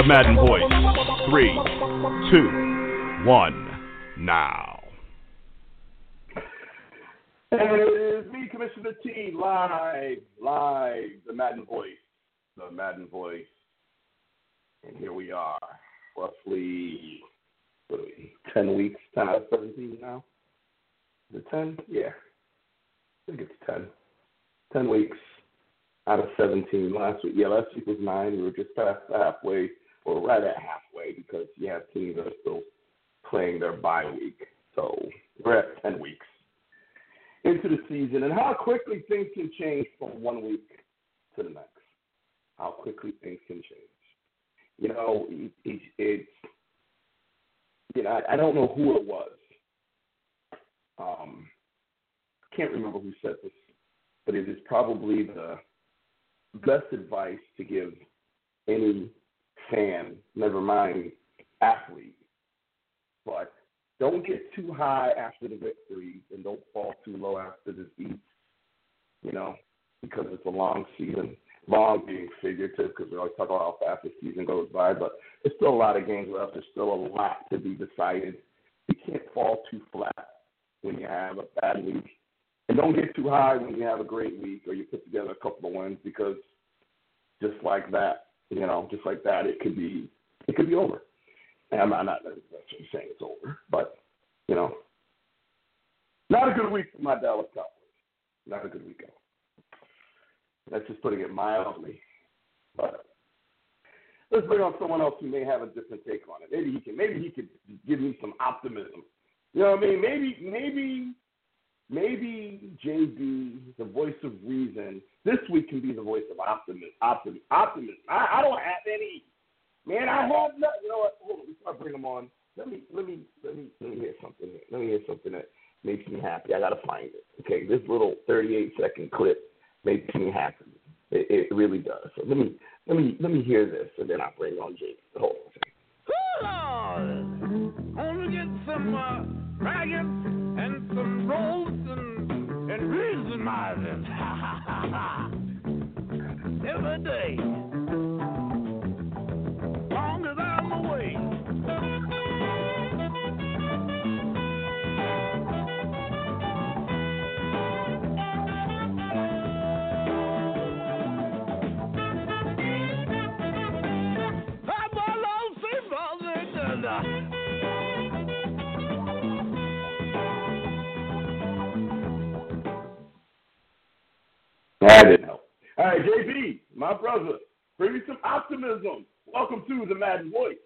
The Madden Voice. Three, two, one, now. It is me, Commissioner T, live, live, the Madden Voice, the Madden Voice. And here we are, roughly, what are we, 10 weeks, 10 out of 17 now? Is it 10? Yeah. I think it's 10. 10 weeks out of 17 last week. Yeah, last week was 9. We were just past halfway, or right at halfway, because you have teams that are still playing their bye week. So we're at 10 weeks into the season and how quickly things can change from one week to the next. How quickly things can change. You know, it, it, it's, you know, I, I don't know who it was. Um, can't remember who said this, but it is probably the best advice to give any fan, never mind athlete, but don't get too high after the victories and don't fall too low after the defeats. You know, because it's a long season. Long being figurative because we always talk about how fast the season goes by, but there's still a lot of games left. There's still a lot to be decided. You can't fall too flat when you have a bad week. And don't get too high when you have a great week or you put together a couple of wins because just like that, you know, just like that, it could be it could be over. And I'm not, not necessarily saying it's over, but you know, not a good week for my Dallas Cowboys. Not a good week. That's just putting it mildly. But let's bring on someone else who may have a different take on it. Maybe he can. Maybe he could give me some optimism. You know what I mean? Maybe, maybe, maybe JB, the voice of reason, this week can be the voice of optimism. Optimism. Optimism. I, I don't have any. Man, I have no. You know what? Hold on. Before I bring him on, let me let me let me let me hear something. Let me hear something that makes me happy. I gotta find it. Okay, this little 38 second clip makes me happy. It, it really does. So let me let me let me hear this, and then I'll bring on JB. Hold on second. Lord, only get some uh, ragged and some rolls and, and reasonizers. Every day. Long as I'm away. I'm That didn't help. All right, JB, my brother, bring me some optimism. Welcome to the Madden Voice.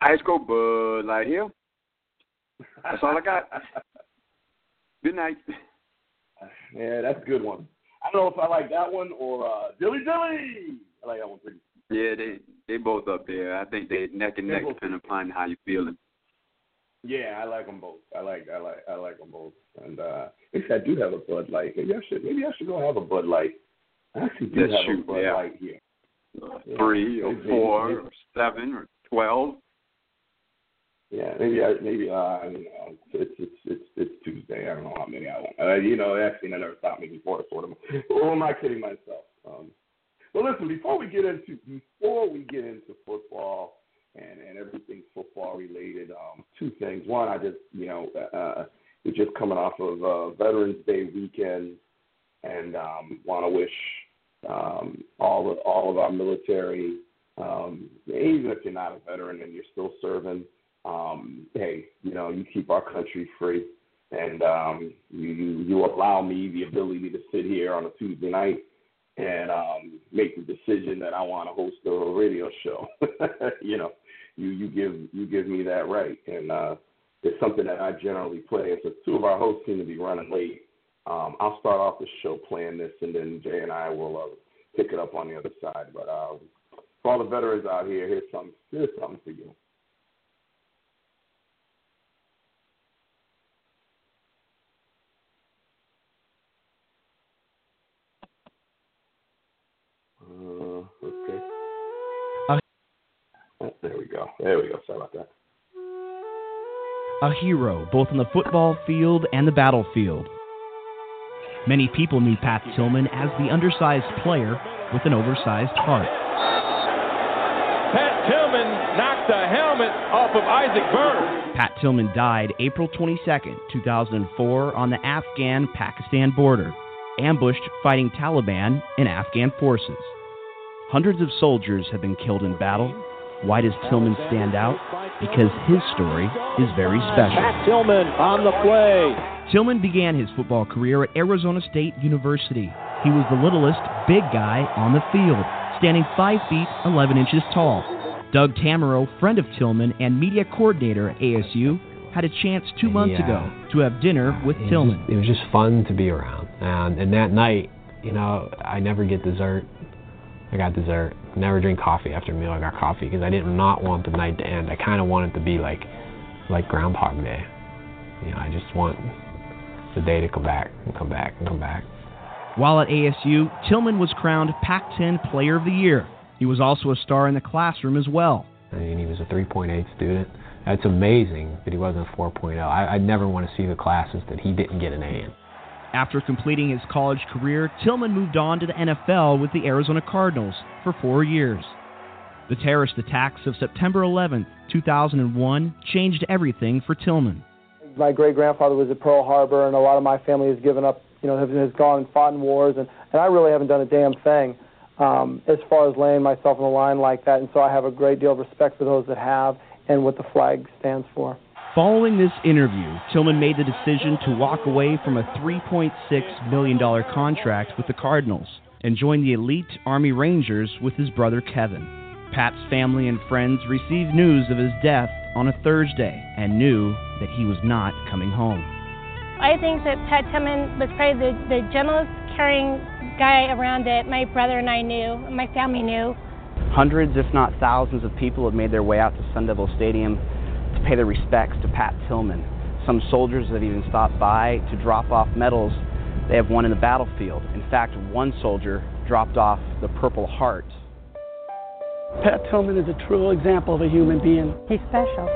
Ice go Bud Light here. That's all I got. Good night. Yeah, that's a good one. I don't know if I like that one or uh, Dilly Dilly. I like that one pretty. Yeah, they they both up there. I think they neck and neck depending upon how you're feeling. Yeah, I like them both. I like I like I like them both. And uh, actually, I do have a Bud Light. Maybe I should maybe I should go have a Bud Light. I actually do Let's have shoot, a Bud yeah. Light here. Yeah, Three or maybe- four maybe- or seven or twelve. Yeah, maybe I maybe uh, I don't know. It's it's it's it's Tuesday. I don't know how many I want. Uh, you know, actually, that never stopped me before. Sort of. Or am I kidding myself? Um, well, listen. Before we get into before we get into football and and everything football related, um, two things. One, I just you know uh, we're just coming off of uh, Veterans Day weekend, and um, want to wish um, all of all of our military Um, even if you're not a veteran and you're still serving, um, hey, you know, you keep our country free, and um, you, you you allow me the ability to sit here on a Tuesday night and um, make the decision that I want to host a radio show. you know, you you give you give me that right, and uh, it's something that I generally play. And so two of our hosts seem to be running late. Um, I'll start off the show playing this, and then Jay and I will uh, pick it up on the other side. But uh, for all the veterans out here, here's something here's something for you. Go. There we go. Sorry about that. A hero both on the football field and the battlefield. Many people knew Pat Tillman as the undersized player with an oversized heart. Pat Tillman knocked the helmet off of Isaac Byrd. Pat Tillman died April 22, 2004, on the Afghan Pakistan border, ambushed fighting Taliban and Afghan forces. Hundreds of soldiers have been killed in battle. Why does Tillman stand out? Because his story is very special. Pat Tillman on the play. Tillman began his football career at Arizona State University. He was the littlest big guy on the field, standing 5 feet 11 inches tall. Doug Tammaro, friend of Tillman and media coordinator at ASU, had a chance two months Yeah. ago to have dinner with it Tillman. Just, it was just fun to be around. And and that night, you know, I never get dessert. I got dessert. Never drink coffee after a meal. I got coffee because I did not want the night to end. I kind of want it to be like like Groundhog Day. You know, I just want the day to come back and come back and come back. While at ASU, Tillman was crowned Pac 10 Player of the Year. He was also a star in the classroom as well. I mean, he was a 3.8 student. That's amazing that he wasn't a 4.0. I, I'd never want to see the classes that he didn't get an A in. After completing his college career, Tillman moved on to the NFL with the Arizona Cardinals for four years. The terrorist attacks of September 11, 2001, changed everything for Tillman. my great grandfather was at Pearl Harbor, and a lot of my family has given up, you know, has, has gone and fought in wars, and, and I really haven't done a damn thing um, as far as laying myself on the line like that. And so I have a great deal of respect for those that have and what the flag stands for. Following this interview, Tillman made the decision to walk away from a $3.6 million contract with the Cardinals and join the elite Army Rangers with his brother Kevin. Pat's family and friends received news of his death on a Thursday and knew that he was not coming home. I think that Pat Tillman was probably the, the gentlest, caring guy around that my brother and I knew, my family knew. Hundreds, if not thousands, of people have made their way out to Sun Devil Stadium to pay their respects to Pat Tillman. Some soldiers have even stopped by to drop off medals they have won in the battlefield. In fact, one soldier dropped off the Purple Heart. Pat Tillman is a true example of a human being. He's special.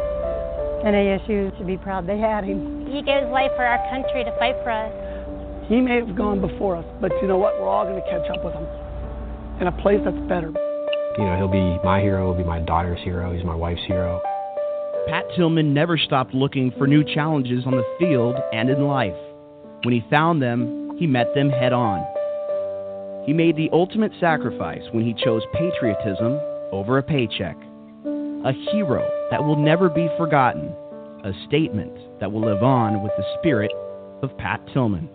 And ASU should be proud they had him. He gave his life for our country to fight for us. He may have gone before us, but you know what? We're all going to catch up with him in a place that's better. You know, he'll be my hero, he'll be my daughter's hero, he's my wife's hero. Pat Tillman never stopped looking for new challenges on the field and in life. When he found them, he met them head on. He made the ultimate sacrifice when he chose patriotism over a paycheck. A hero that will never be forgotten. A statement that will live on with the spirit of Pat Tillman.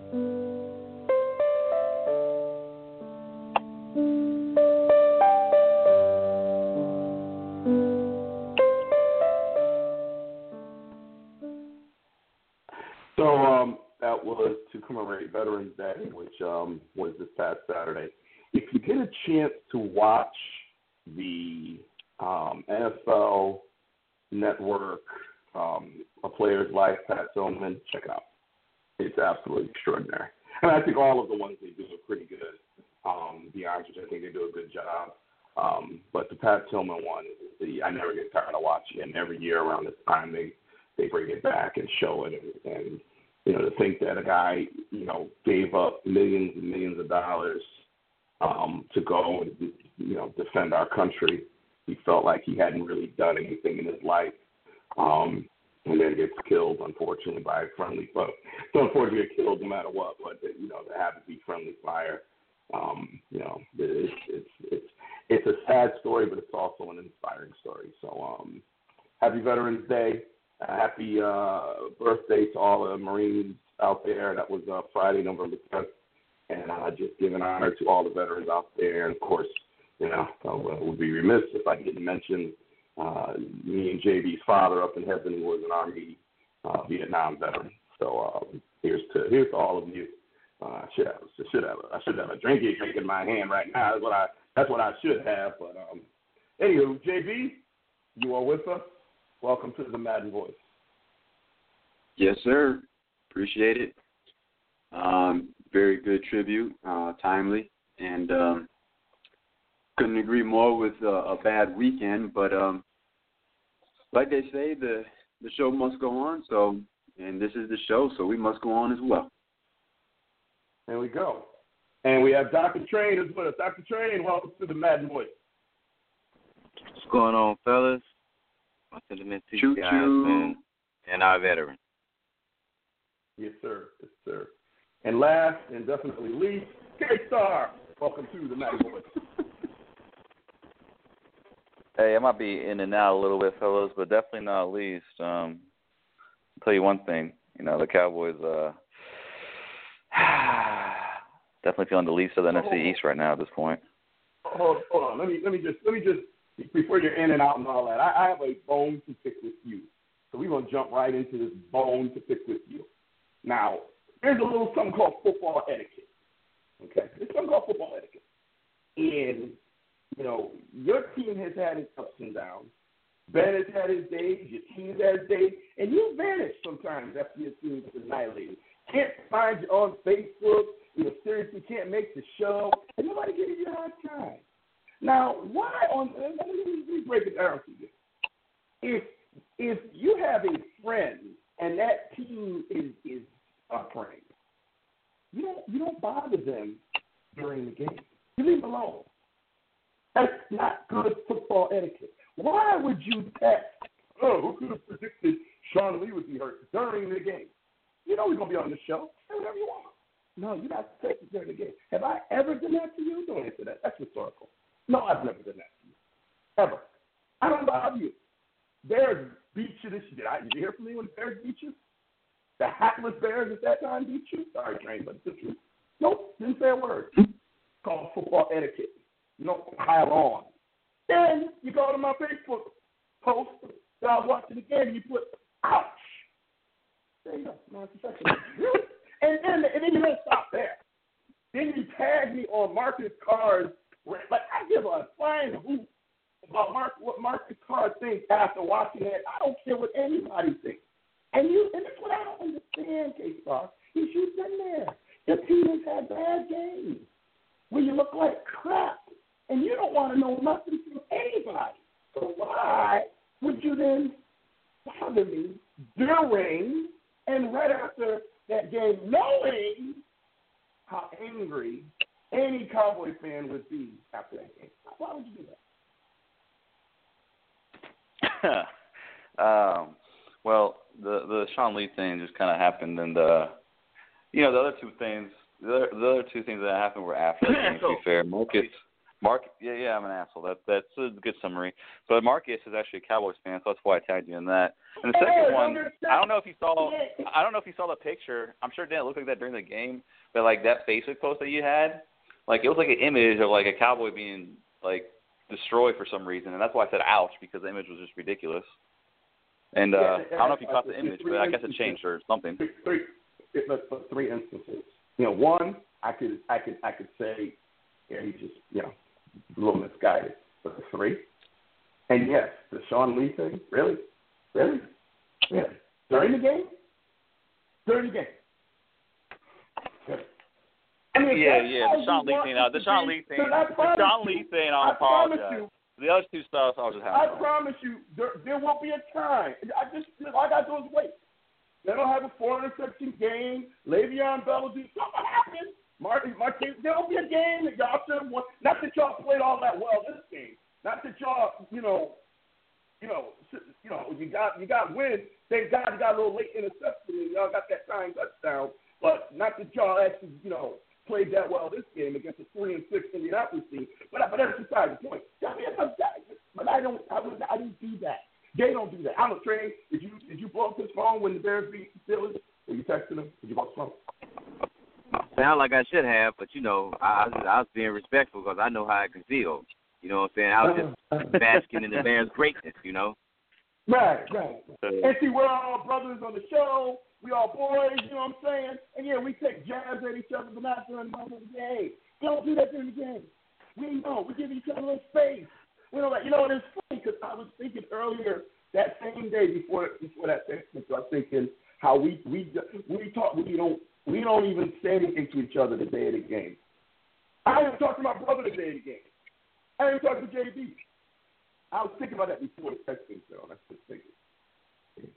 Commemorate Veterans Day, which um, was this past Saturday. If you get a chance to watch the um, NFL Network, um, A Player's Life, Pat Tillman, check it out. It's absolutely extraordinary. And I think all of the ones they do are pretty good. Um, be honest, I think they do a good job. Um, but the Pat Tillman one, the, I never get tired of watching. And every year around this time, they they bring it back and show it. And, and you know, to think that a guy, you know, gave up millions and millions of dollars um, to go and you know defend our country. He felt like he hadn't really done anything in his life, um, and then gets killed, unfortunately, by a friendly foe. So unfortunately, get killed no matter what. But you know, to have it be friendly fire, um, you know, it's it's it's it's a sad story, but it's also an inspiring story. So, um, happy Veterans Day. Uh, happy uh, birthday to all the Marines out there. That was uh, Friday, November 10th. And uh, just giving honor to all the veterans out there. And of course, you know, I would be remiss if I didn't mention uh, me and JB's father up in heaven was an Army uh, Vietnam veteran. So um, here's to here's to all of you. Uh, I should have I should have I should have a drinking drink in my hand right now. That's what I that's what I should have. But um, anywho, JB, you are with us. Welcome to the Madden Voice. Yes, sir. Appreciate it. Um, very good tribute, uh, timely, and um, couldn't agree more with uh, a bad weekend. But um, like they say, the the show must go on. So, and this is the show, so we must go on as well. There we go. And we have Dr. Train as well. Dr. Train, welcome to the Madden Voice. What's going on, fellas? My sentiments to Choo you guys, choo. man, and our veterans. Yes, sir. Yes, sir. And last and definitely least, K Star. Welcome to the Madden Voice. Hey, I might be in and out a little bit, fellas, but definitely not least. Um, I'll tell you one thing. You know, the Cowboys uh definitely feeling the least of the NFC East right now at this point. Hold, hold on. Let me let me just let me just before you're in and out and all that. I, I have a bone to pick with you. So we're gonna jump right into this bone to pick with you. Now, there's a little something called football etiquette. Okay, there's something called football etiquette, and you know your team has had its ups and downs. Ben has had his days, your team's had his days, and you vanish sometimes after your team is annihilated. Can't find you on Facebook. You know, seriously can't make the show, and nobody giving you a hard time. Now, why on? Let me, let me break it down for you. If if you have a friend and that team is is suffering, you don't you don't bother them during the game. You leave them alone. That's not good football etiquette. Why would you text? Oh, who could have predicted Sean Lee would be hurt during the game? You know he's gonna be on the show. Say whatever you want. No, you're not texting during the game. Have I ever done that to you? Don't answer that. That's rhetorical. No, I've never done that to you. Ever. I don't bother you. Bears beat you this year. Did you hear from me when Bears beat you? The hatless Bears at that time beat you? Sorry, Train, but it's the truth. Nope, didn't say a word. Called football etiquette. Don't pile on. Then you go to my Facebook post that I was watching the game and you put, ouch. There you go. Non-professional. and, then, and then you don't stop there. Then you tag me on Marcus Carr's, like I give a flying hoot about Mark, what Marcus Carr thinks after watching it. I don't care what anybody thinks. And you, and that's what I don't understand, K Star. You've been there. Your team has had bad games where you look like crap, and you don't want to know nothing from anybody. So why would you then bother me during and right after that game, knowing how angry any Cowboy fan would be after that game? Why would you do that? um, well, the the Sean Lee thing just kind of happened, and uh, you know the other two things, the other, the other two things that happened were after the game. To be fair, Marcus, Mark, yeah, yeah, I'm an asshole. That that's a good summary. But Marcus is actually a Cowboys fan, so that's why I tagged you in that. And the second one, I don't know if you saw, I don't know if you saw the picture. I'm sure it didn't look like that during the game, but like that Facebook post that you had, like it was like an image of like a cowboy being like destroyed for some reason, and that's why I said ouch because the image was just ridiculous. And uh, Yeah, I don't know if you caught the image, but I guess it changed or something. Three, three, instances. You know, one, I could, I could, I could say, yeah, he just, you know, a little misguided. But the three, and yes, the Sean Lee thing, really, really, really, during the game, during the game. I mean, Yeah, yeah, the Sean Lee thing. Uh, the Sean Lee thing. I The Sean Lee thing. I I'll promise apologize. you, The other two stuff, I was just having. I promise you, there, there will be a time. I just all I got to do is wait. They don't have a four interception game. Le'Veon Bell will do something happen. Martin, Martin, there'll be a game that y'all should have won. Not that y'all played all that well this game. Not that y'all, you know, you know, you know, you got you got wins. Thank God you got a little late interception and y'all got that time touchdown. But not that y'all actually, you know, played that well this game against a three and six Indianapolis team. But but that's beside the point. I mean, but I don't. I was. I didn't do that. They don't do that. I don't train. Did you did you blow up his phone when the Bears beat the Steelers? Were you texting him? Did you blow his phone? Sound like I should have, but you know, I, I was being respectful because I know how I can feel. You know what I'm saying? I was just uh-huh. basking in the Bears' greatness. You know. Right, right. And see, we're all brothers on the show. We all boys, you know what I'm saying? And yeah, we take jabs at each other, but not during the game. Don't do that during the game. We know. We give each other a little space. We that. You know, and it's funny because I was thinking earlier that same day before before that text, So I was thinking how we we we talk we don't we don't even say anything to each other the day of the game. I didn't talk to my brother the day of the game. I didn't talk to JB. I was thinking about that before the texting, so that's just thinking.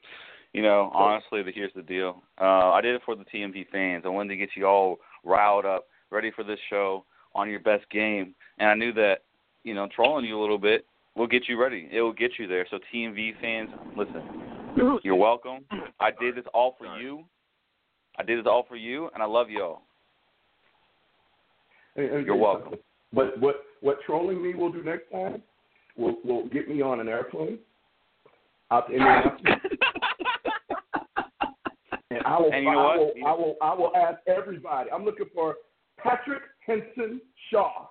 You know, honestly, the, here's the deal. Uh, I did it for the TMV fans. I wanted to get you all riled up, ready for this show on your best game, and I knew that, you know, trolling you a little bit will get you ready. It will get you there. So TMV fans, listen, you're welcome. I did this all for you. I did this all for you, and I love y'all. You're welcome. But what what trolling me will do next time will will get me on an airplane out to Indianapolis. And I will, And you I, know what? will I will I will ask everybody. I'm looking for Patrick Henson Shaw.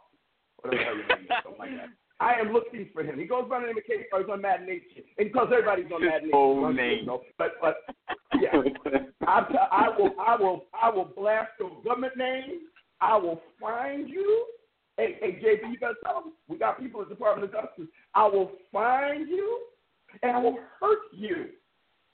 Whatever the hell your name is, something like that. I am looking for him. He goes by the name of K. He's on Mad Nation, and because everybody's on Mad Nation, I'm name. Know, but but yeah, I, I will I will I will blast your government name. I will find you. Hey, hey, JB, you better tell them. We got people at the Department of Justice. I will find you, and I will hurt you,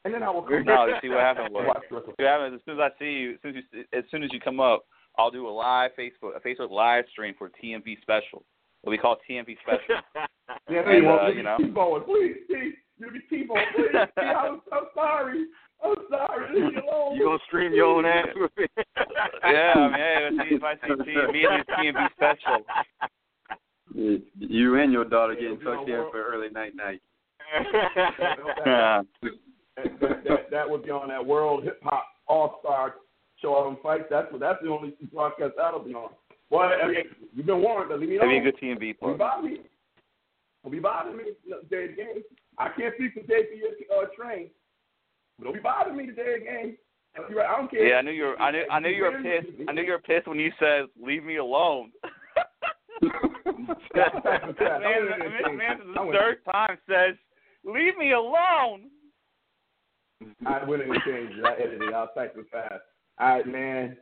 and then I will come No, back. you see what happened was. Watch the rest of See what happened is as soon as I see you, as soon as you, as soon as you come up, I'll do a live Facebook, a Facebook live stream for TMV special. What we call TMV special. Yeah, And, you, uh, you know. T-Bone, please, please, you be T-Bone, please. See, I'm so sorry. I'm sorry. Leave me alone. You gonna stream your own ass with me? yeah, I mean, hey, let's see if I see TMV and TMV special. You and your daughter getting you know tucked in for early night night. Yeah. That, that, that would be on that World Hip Hop All Star show on fights. That's what. That's the only broadcast that'll be on. Boy, I mean, you've been warned. But leave me That'd be alone. a good TMV Don't for be bothering me. Don't be bothering me the day of the game. I can't speak for for your uh, train. But don't be bothering me the day of the game. Right, I don't care. Yeah, I knew you were. I knew. I knew you were pissed. I knew you were pissed when you said, "Leave me alone." this man, this man, for the third time says, "Leave me alone." I and changed it. I edited it. I was typing fast. All right, man.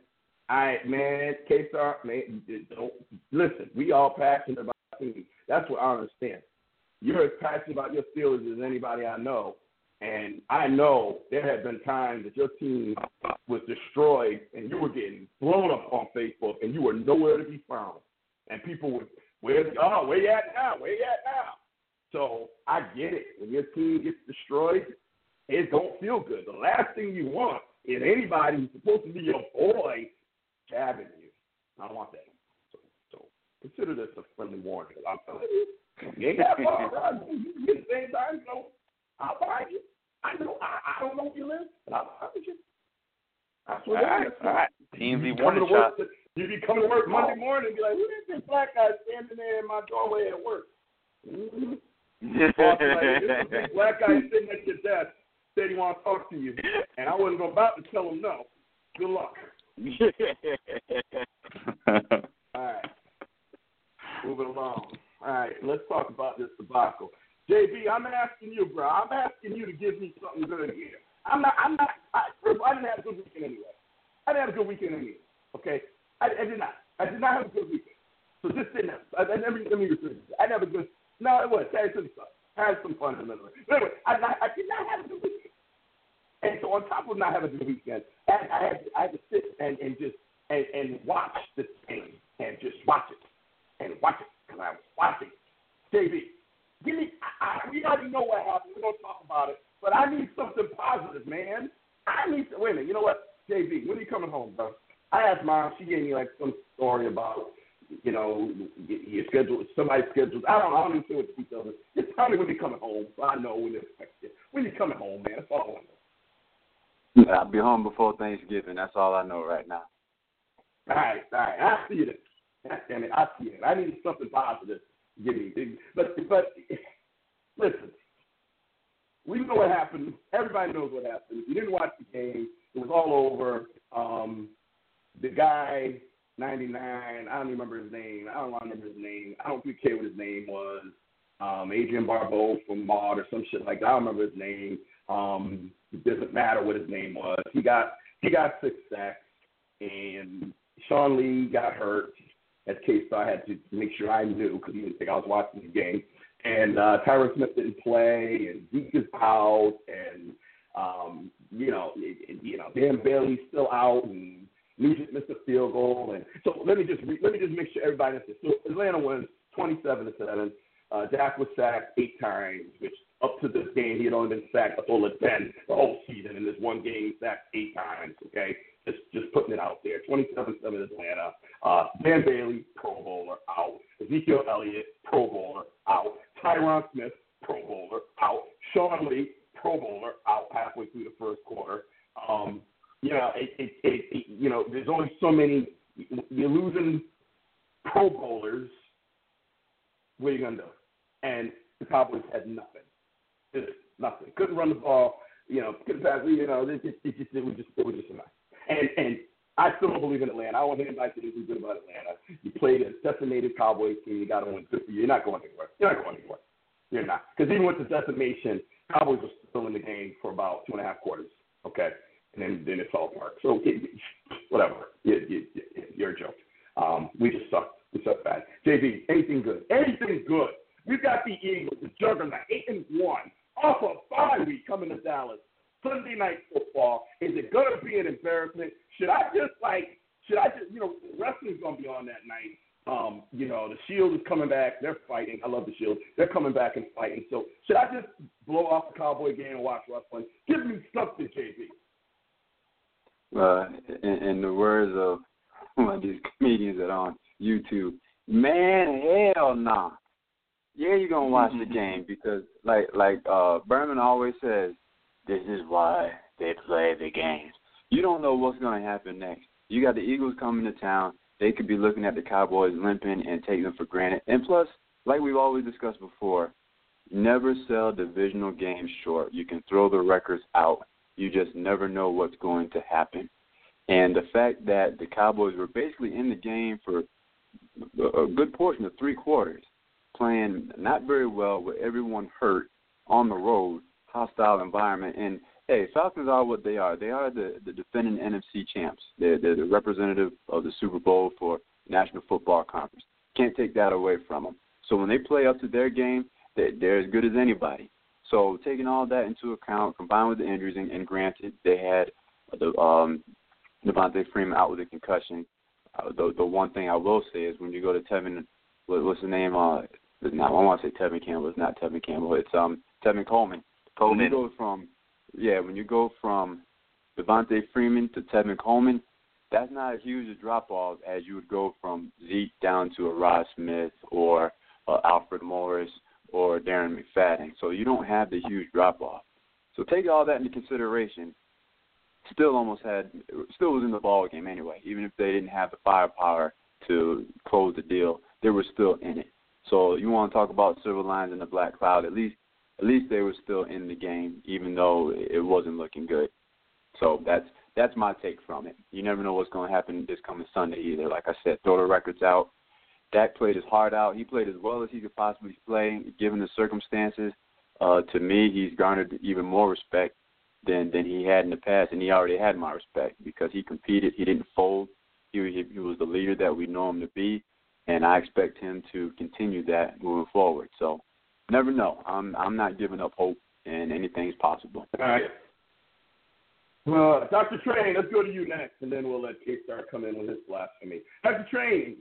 All right, man. K-Star, man. Don't listen. We all passionate about our team. That's what I understand. You're as passionate about your Steelers as anybody I know, and I know there have been times that your team was destroyed and you were getting blown up on Facebook and you were nowhere to be found, and people would, where's oh, where you at now? Where you at now? So I get it. When your team gets destroyed, it don't feel good. The last thing you want is anybody who's supposed to be your boy jabbing you. I don't want that. So, so consider this a friendly warning. I'm telling you, you ain't that far, bro. You get the same time, you know, I'll find you. I know. I, I don't know where you live, but I'll find you. I swear All right, all right. Be warning shot. You be coming to work Monday morning and be like, who is this black guy standing there in my doorway at work? Mm-hmm. Like, this is a big black guy sitting at your desk said he want to talk to you, and I wasn't about to tell him no. Good luck. All right. Moving along. All right, let's talk about this debacle. JB, I'm asking you, bro. I'm asking you to give me something good here. I'm not. I'm not. I, first, of all, I didn't have a good weekend anyway. I didn't have a good weekend anyway. Okay, I, I did not. I did not have a good weekend. So this didn't. Have, I, I, let me let me rephrase this. I didn't good. No, it was. I had some stuff. I had some fun in the middle. of it. But anyway, I, I, I did not have a good weekend. And so on top of not having good weekend, I, I had I had to sit and, and just and, and watch this game and just watch it and watch it because I was watching. JB, give me. I, we already know what happened. We're gonna talk about it, but I need something positive, man. I need. To, wait a minute. You know what, JB? When are you coming home, bro? I asked mom. She gave me like some story about you know your schedule. Somebody's scheduled. I don't. I don't even know what the details is. Just tell me when you're coming home. So I know when to expect you. When you're coming home, man. That's all I want. I'll be home before Thanksgiving. That's all I know right now. All right, all right. I see it. Damn it, I see it. I need something positive. to Give me, but but listen. We know what happened. Everybody knows what happened. If you didn't watch the game, it was all over. Um, the guy, 99, I don't remember his name. I don't remember his name. I don't really care what his name was. Um, Adrian Barbeau from Maud or some shit like that. I don't remember his name. Um, it doesn't matter what his name was. He got he got six sacks, and Sean Lee got hurt. As case I had to make sure I knew because he didn't think I was watching the game. And uh, Tyron Smith didn't play, and Zeke is out, and um, you know, it, you know, Dan Bailey's still out, and Nugent missed a field goal, and so let me just re- let me just make sure everybody knows. So Atlanta wins twenty-seven to seven. Uh, Dak was sacked eight times, which up to this game he had only been sacked a total of ten the whole season. In this one game, he sacked eight times. Okay, just just putting it out there. Twenty-seven seven Atlanta. Uh, Dan Bailey, Pro Bowler, out. Ezekiel Elliott, Pro Bowler, out. Tyron Smith, Pro Bowler, out. Sean Lee, Pro Bowler, out halfway through the first quarter. Um, you know, it, it, it, it, you know, there's only so many. You're losing Pro Bowlers. What are you gonna do? And the Cowboys had nothing. Just nothing. Couldn't run the ball. You know, couldn't pass. You know, it, it, it just it was just it was just a mess. And and I still don't believe in Atlanta. I don't want anybody to good about Atlanta. You played a decimated Cowboys team. You got to win. You're not going anywhere. You're not going anywhere. You're not. Because even with the decimation, Cowboys were still in the game for about two and a half quarters. Okay, and then then it fell apart. So it, whatever. You, you, you're a joke. Um, we just sucked. We sucked bad. JB, anything good? Anything good? We've got the Eagles, the juggernaut, eight and one, off a bye week coming to Dallas. Sunday night football. Is it gonna be an embarrassment? Should I just like? Should I just? You know, wrestling's gonna be on that night. Um, you know, the Shield is coming back. They're fighting. I love the Shield. They're coming back and fighting. So should I just blow off the Cowboy game and watch wrestling? Give me something, JB. Uh, in, in the words of one of these comedians that are on YouTube, man, hell nah. Yeah, you're gonna watch the game because, like, like uh, Berman always says, this is why they play the games. You don't know what's going to happen next. You got the Eagles coming to town. They could be looking at the Cowboys limping and taking them for granted. And plus, like we've always discussed before, never sell divisional games short. You can throw the records out. You just never know what's going to happen. And the fact that the Cowboys were basically in the game for a good portion of three quarters, playing not very well with everyone hurt on the road, hostile environment. And hey, Falcons are what they are. They are the, the defending NFC champs. They're, they're the representative of the Super Bowl for National Football Conference. Can't take that away from them. So when they play up to their game, they, they're as good as anybody. So taking all that into account, combined with the injuries, and, and granted they had the um, Devonta Freeman out with a concussion. Uh, the the one thing I will say is when you go to Tevin, what, what's the name? Uh, now I want to say Tevin Campbell. It's not Tevin Campbell. It's um Tevin Coleman. Coleman. When you go from yeah, when you go from Devonta Freeman to Tevin Coleman, that's not as huge a drop off as you would go from Zeke down to a Rod Smith or uh, Alfred Morris or Darren McFadden. So you don't have the huge drop off. So take all that into consideration. Still almost had, still was in the ball game anyway. Even if they didn't have the firepower to close the deal, they were still in it. So you want to talk about silver lines in the black cloud? At least, at least they were still in the game, even though it wasn't looking good. So that's that's my take from it. You never know what's going to happen this coming Sunday either. Like I said, throw the records out. Dak played his heart out. He played as well as he could possibly play, given the circumstances. Uh, to me, he's garnered even more respect than than he had in the past, and he already had my respect because he competed. He didn't fold. He he, he was the leader that we know him to be, and I expect him to continue that moving forward. So, never know. I'm I'm not giving up hope, and anything's possible. All right. Well, Dr. Train, let's go to you next, and then we'll let K Star come in with his blasphemy. Dr. Train,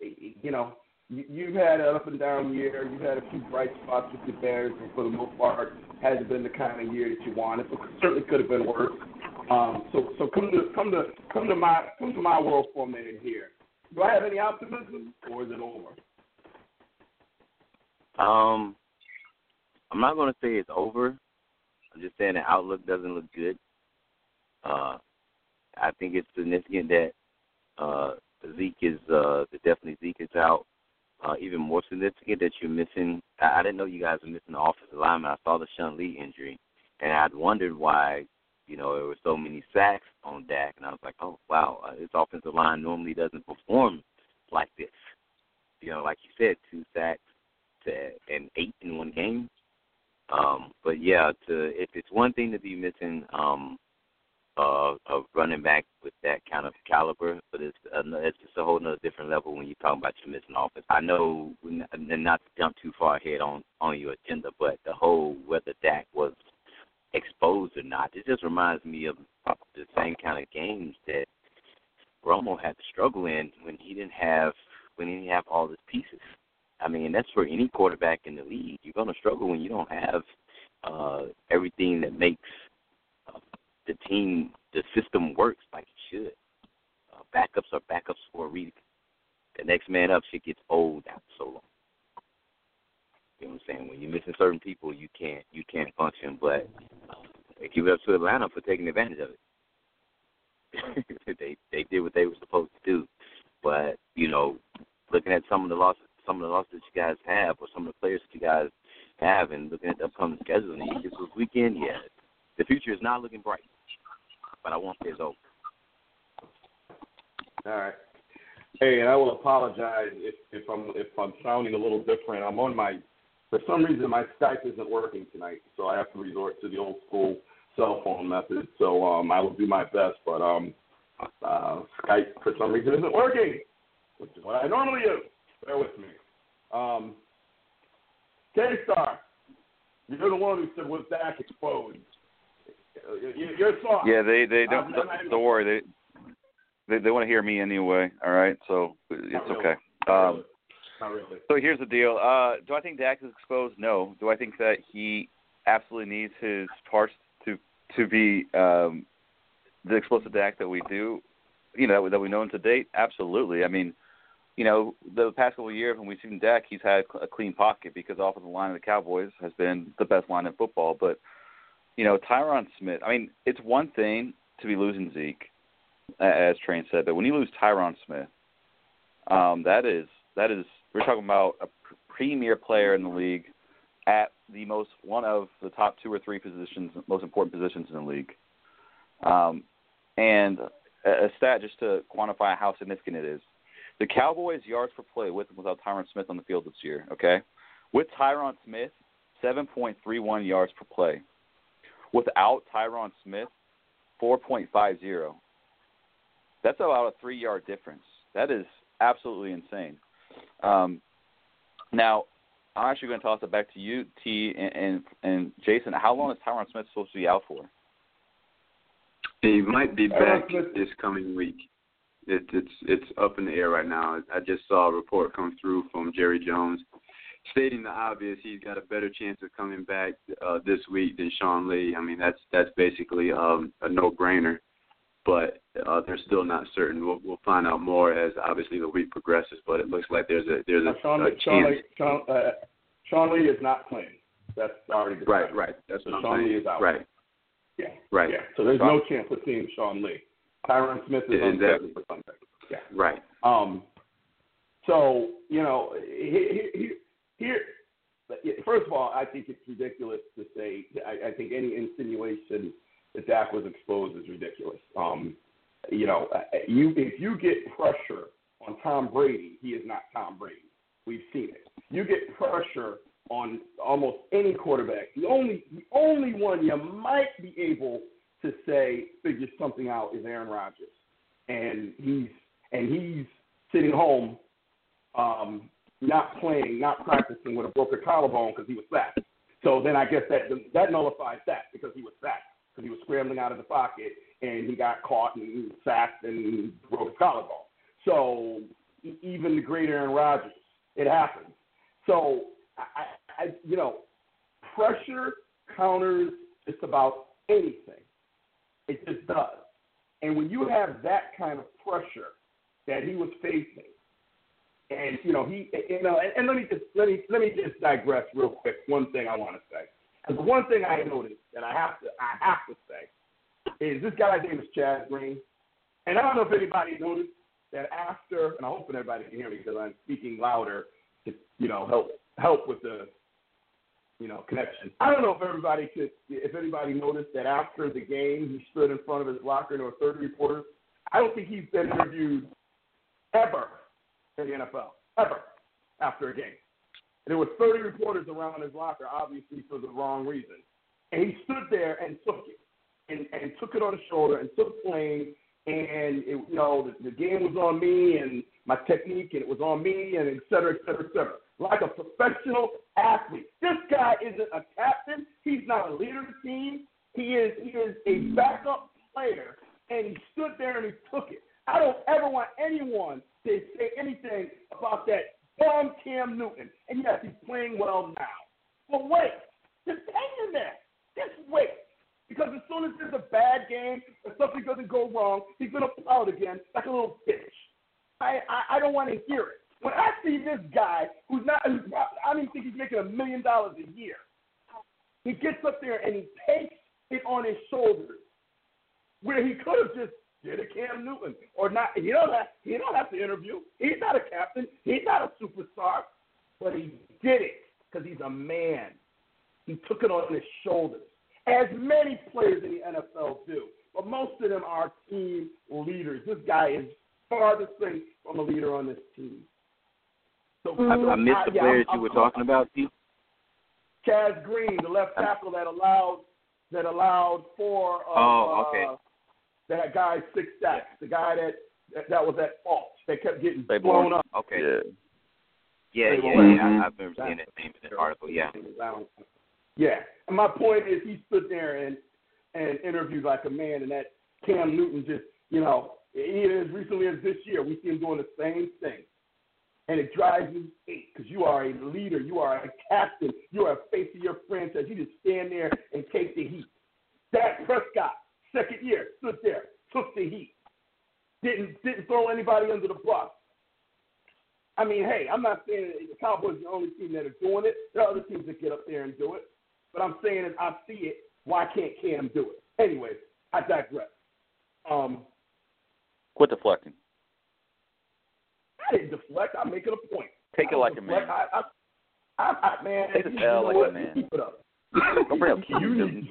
you know, you, you've had an up and down year. You've had a few bright spots with the Bears, and for the most part, hasn't been the kind of year that you wanted. But certainly could have been worse. Um, so, so come to come to come to my come to my world for a minute here. Do I have any optimism, or is it over? Um, I'm not going to say it's over. I'm just saying the outlook doesn't look good. Uh, I think it's significant that Uh, Zeke is uh, definitely Zeke is out. Uh, even more significant that you're missing. I, I didn't know you guys were missing the offensive lineman. I saw the Sean Lee injury, and I'd wondered why you know there were so many sacks on Dak, and I was like, oh wow, uh, his offensive line normally doesn't perform like this. You know, like you said, two sacks to and eight in one game. Um, but yeah, to if it's one thing to be missing, um, uh, of running back with that kind of caliber, but it's uh, it's just a whole nother different level when you talk about your missing offense. I know, and not to jump too far ahead on on your agenda, but the whole whether Dak was exposed or not, it just reminds me of the same kind of games that Romo had to struggle in when he didn't have when he didn't have all his pieces. I mean, that's for any quarterback in the league. You're going to struggle when you don't have uh, everything that makes uh, the team, the system works like it should. Uh, backups are backups for a reason. The next man up shit gets old after so long. You know what I'm saying? When you're missing certain people, you can't you can't function. But they give it up to Atlanta for taking advantage of it. they they did what they were supposed to do. But you know, looking at some of the losses, some of the losses that you guys have, or some of the players that you guys have, and looking at the upcoming schedule Eagles this weekend, yeah, the future is not looking bright. But I won't say it's over. All right. Hey, and I will apologize if, if I'm if I'm sounding a little different. I'm on my for some reason my Skype isn't working tonight, so I have to resort to the old school cell phone method. So um, I will do my best, but um, uh, Skype for some reason isn't working, which is what I normally use. Bear with me. Um, K-Star, you're the one who said was Dak exposed. Your song. Yeah, they they don't don't, don't worry they they they want to hear me anyway. All right, so it's okay. Um, Really. So here's the deal. Uh, do I think Dak is exposed? No. Do I think that he absolutely needs his parts to to be um, the explosive Dak that we do? You know that we know him to date. Absolutely. I mean, you know, the past couple of years when we've seen Dak, he's had a clean pocket because off of the offensive line of the Cowboys has been the best line in football. But you know, Tyron Smith. I mean, it's one thing to be losing Zeke, as Train said, but when you lose Tyron Smith, um, that is that is we're talking about a premier player in the league at the most one of the top two or three positions, most important positions in the league. Um, and a, a stat just to quantify how significant it is: the Cowboys' yards per play with and without Tyron Smith on the field this year. Okay, with Tyron Smith, 7.31 yards per play. Without Tyron Smith, 4.50. That's about a three yard difference. That is absolutely insane. Um, now, I'm actually going to toss it back to you, T, and, and, and Jason. How long is Tyron Smith supposed to be out for? He might be back this coming week. It, it's it's up in the air right now. I just saw a report come through from Jerry Jones stating the obvious. He's got a better chance of coming back uh, this week than Sean Lee. I mean, that's that's basically um, a no-brainer. But uh, they're still not certain. We'll, we'll find out more as obviously the week progresses. But it looks like there's a there's a, Sean, a Sean, chance. Lee, Sean, uh, Sean Lee is not playing. That's already decided. Right, right. That's what so I'm Sean saying. Lee is out. Right. Yeah. Right. Yeah. So there's So- no chance of seeing Sean Lee. Tyron Smith is Exactly. for Sunday. Yeah. Right. Um. So you know, here, here, here. First of all, I think it's ridiculous to say. I, I think any insinuation that Dak was exposed is ridiculous. Um, you know, you if you get pressure on Tom Brady, he is not Tom Brady. We've seen it. You get pressure on almost any quarterback. The only the only one you might be able to say figure something out is Aaron Rodgers, and he's and he's sitting home, um, not playing, not practicing with a broken collarbone because he was sacked. So then I guess that that nullifies that because he was sacked because he was scrambling out of the pocket and he got caught and sacked and broke his collarbone. So even the great Aaron Rodgers, it happens. So I, I you know, pressure counters just about anything. It just does. And when you have that kind of pressure that he was facing, and you know he, you know, and, and let me just let me let me just digress real quick. One thing I want to say, because the one thing I noticed that I have to I have to say is this guy's name is Chaz Green, and I don't know if anybody noticed, that after, and I'm hoping everybody can hear me because I'm speaking louder to, you know, help help with the, you know, connection. I don't know if everybody could, if anybody noticed that after the game he stood in front of his locker and there were 30 reporters. I don't think he's been interviewed ever in the NFL ever after a game. There were 30 reporters around his locker, obviously for the wrong reason. And he stood there and took it, and, and took it on his shoulder and took blame. And it, you know the, the game was on me and my technique, and it was on me, and et cetera, et cetera, et cetera. Like a professional athlete. This guy isn't a captain. He's not a leader of the team. He is he is a backup player, and he stood there and he took it. I don't ever want anyone to say anything about that bum Cam Newton. And yes, he's playing well now. But wait, just hang in there. Just wait. Because as soon as there's a bad game or something doesn't go wrong, he's going to pout again like a little bitch. I, I, I don't want to hear it. When I see this guy who's not, who's, I don't even think he's making a million dollars a year, he gets up there and he takes it on his shoulders where he could have just did a Cam Newton or not. He don't have, he don't have to interview. He's not a captain. He's not a superstar, but he did it because he's a man. He took it on his shoulders, as many players in the NFL do. But most of them are team leaders. This guy is farthest thing from a leader on this team. So I, I missed the players I'm, you were talking about, Steve. Chaz Green, the left tackle that allowed that allowed for uh, Oh, okay. uh, that guy six sacks, the guy that that, that was at fault, that kept getting They blown born. up. Okay. Yeah. Yeah, They yeah, were- yeah. I, I remember seeing that name in the article. Yeah. Yeah. And my point is he stood there and and interviewed like a man and that Cam Newton just you know, even as recently as this year, we see him doing the same thing. And it drives me eight because you are a leader, you are a captain, you are a face of your franchise. You just stand there and take the heat. Dak Prescott, second year, stood there, took the heat. Didn't didn't throw anybody under the bus. I mean, hey, I'm not saying that the Cowboys are the only team that are doing it. There are other teams that get up there and do it. But I'm saying is I see it. Why can't Cam do it? Anyway, I digress. Um, Quit deflecting. I didn't deflect. I'm making a point. Take it like a man. I, I, I, I, man, Take the L like a man. Keep it up. Don't bring up Keith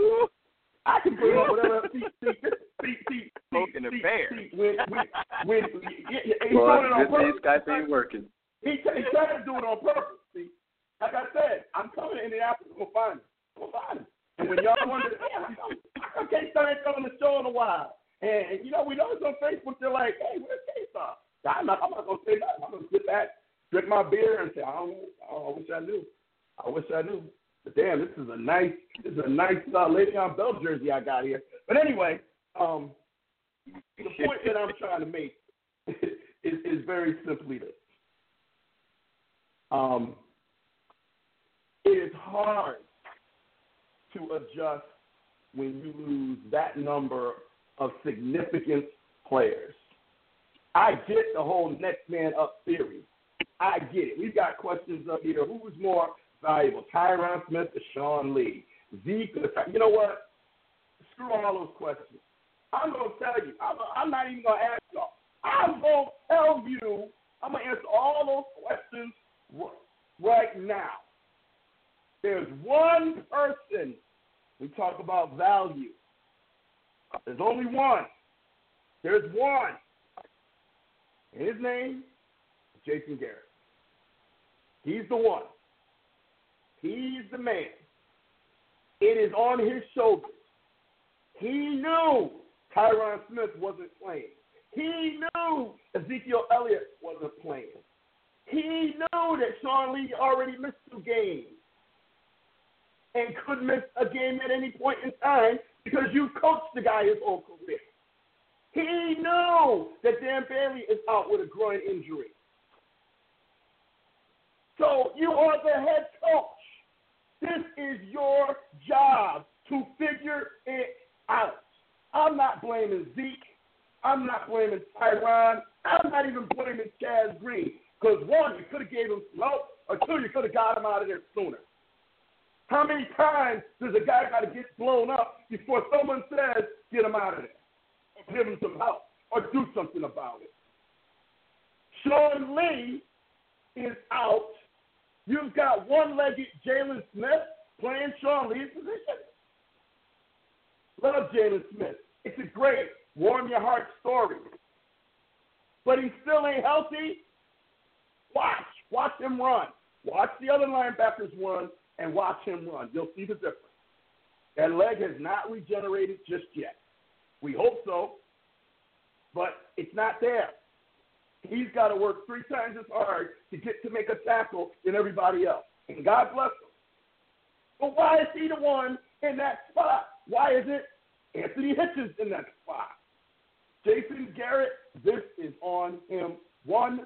You Newton. need to. I can bring up whatever. See, see, see, see, Smoking a bear. see, when, when, when, yeah, yeah, he's Well, doing it on good thing purpose. Skype ain't working. He, he tried to do it on purpose. See, like I said, I'm coming to Indianapolis. I'm gonna find him. I'm gonna find him. And when y'all wonder, man, I can't start coming to the show in a while. And you know, we notice on Facebook they're like, "Hey, where's K-Star?" I'm not. I'm not gonna say nothing. I'm gonna sit back, drink my beer, and say, "I don't. I wish I knew. I wish I knew." But damn, this is a nice. This is a nice uh, Le'Veon Bell jersey I got here. But anyway, um, the point that I'm trying to make is, is very simply this. Um, it is hard to adjust when you lose that number of significant players. I get the whole next man up theory. I get it. We've got questions up here. Who was more valuable, Tyron Smith Sean Lee? Zeke you know what? Screw all those questions. I'm gonna tell you. I'm, I'm not even gonna ask y'all. I'm gonna tell you. I'm gonna answer all those questions right now. There's one person. We talk about value. There's only one. There's one. And his name Jason Garrett. He's the one. He's the man. It is on his shoulders. He knew Tyron Smith wasn't playing. He knew Ezekiel Elliott wasn't playing. He knew that Sean Lee already missed two games and could miss a game at any point in time because you coached the guy his whole career. He knew that Dan Bailey is out with a groin injury. So you are the head coach. This is your job to figure it out. I'm not blaming Zeke. I'm not blaming Tyron. I'm not even blaming Chaz Green. Because one, you could have gave him help, or two, you could have got him out of there sooner. How many times does a guy got to get blown up before someone says, get him out of there, or give him some help, or do something about it? Sean Lee is out. You've got one-legged Jaylon Smith playing Sean Lee's position. Love Jaylon Smith. It's a great warm your heart story. But he still ain't healthy. Watch. Watch him run. Watch the other linebackers run and watch him run. You'll see the difference. That leg has not regenerated just yet. We hope so, but it's not there. He's got to work three times as hard to get to make a tackle than everybody else. And God bless him. But why is he the one in that spot? Why is it Anthony Hitchens in that spot? Jason Garrett, this is on him 100%.